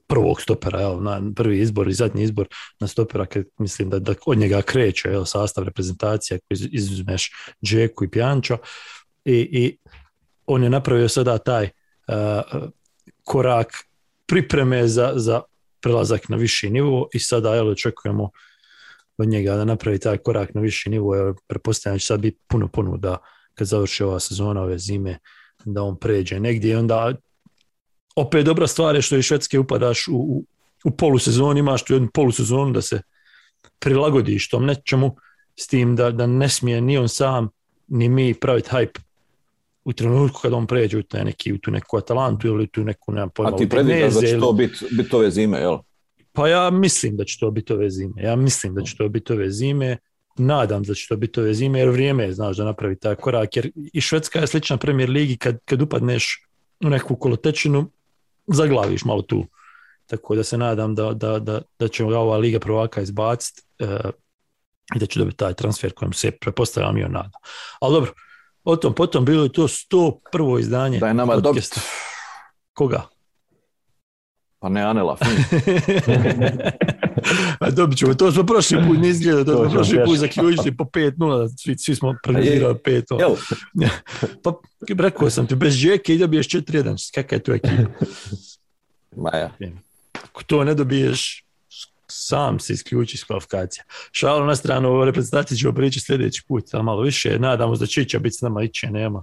prvog stopera, evo, na prvi izbor i zadnji izbor na stopera, kad mislim da, da od njega kreće evo, sastav reprezentacije, ako iz- izuzmeš Džeku i Pjanča, i, i on je napravio sada taj uh, korak pripreme za, za prelazak na viši nivo i sada jel, očekujemo od njega da napravi taj korak na viši nivo, jer pretpostavljam da će sad biti puno ponuda kad završi ova sezona ove zime, da on pređe negdje i onda opet dobra stvar je što iz Švedske upadaš u, u, u polusezonu, imaš tu jednu polusezonu da se prilagodiš tom nečemu s tim da, da ne smije ni on sam ni mi praviti hype u trenutku kad on pređe u, taj neki, u tu neku Atalantu ili tu neku, nemam pojma, A ti predviđaš da će to biti bit ove zime, jel? pa ja mislim da će to biti ove zime. Ja mislim da će to biti ove zime. Nadam da će to biti ove zime, jer vrijeme je, znaš, da napravi taj korak. Jer i Švedska je slična premier ligi, kad, kad upadneš u neku kolotečinu, zaglaviš malo tu. Tako da se nadam da, da, da, da će ga ova liga prvaka izbaciti e, i da će dobiti taj transfer kojem se prepostavljam i on nada. Ali dobro, o tom potom bilo je to 101. izdanje. Da je nama podcasta. Koga? Pa ne Anela. A dobit ćemo, to smo prošli put ne izgleda, to To smo prošli put zaključili po 5-0, svi, svi smo prognozirali 5 Jel, Pa rekao sam ti, bez Džeke i dobiješ 4-1, kakva je to ekipa? Maja. Ako to ne dobiješ, sam se isključi iz kvalifikacija. Šalo na stranu, o reprezentaciji ćemo pričati sljedeći put, ali malo više, nadamo se da će Ića biti s nama, Iće nema.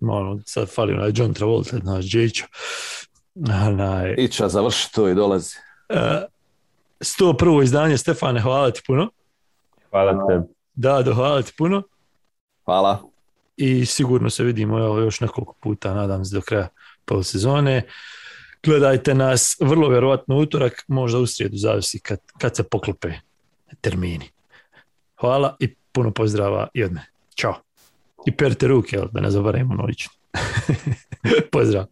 Malo, sad fali onaj John Travolta, znaš, Džića. Onaj, Ića, završi to i dolazi. e, 101. izdanje, Stefane, hvala ti puno. Hvala tebi. Da, do hvala ti puno. Hvala. i sigurno se vidimo evo, još nekoliko puta, nadam se do kraja polosezone. Gledajte nas vrlo vjerovatno utorak, možda u srijedu, zavisi kad, kad se poklope termini. Hvala i puno pozdrava i od mene. Ćao. I perite ruke, da ne zaboravimo noć. Pozdrav.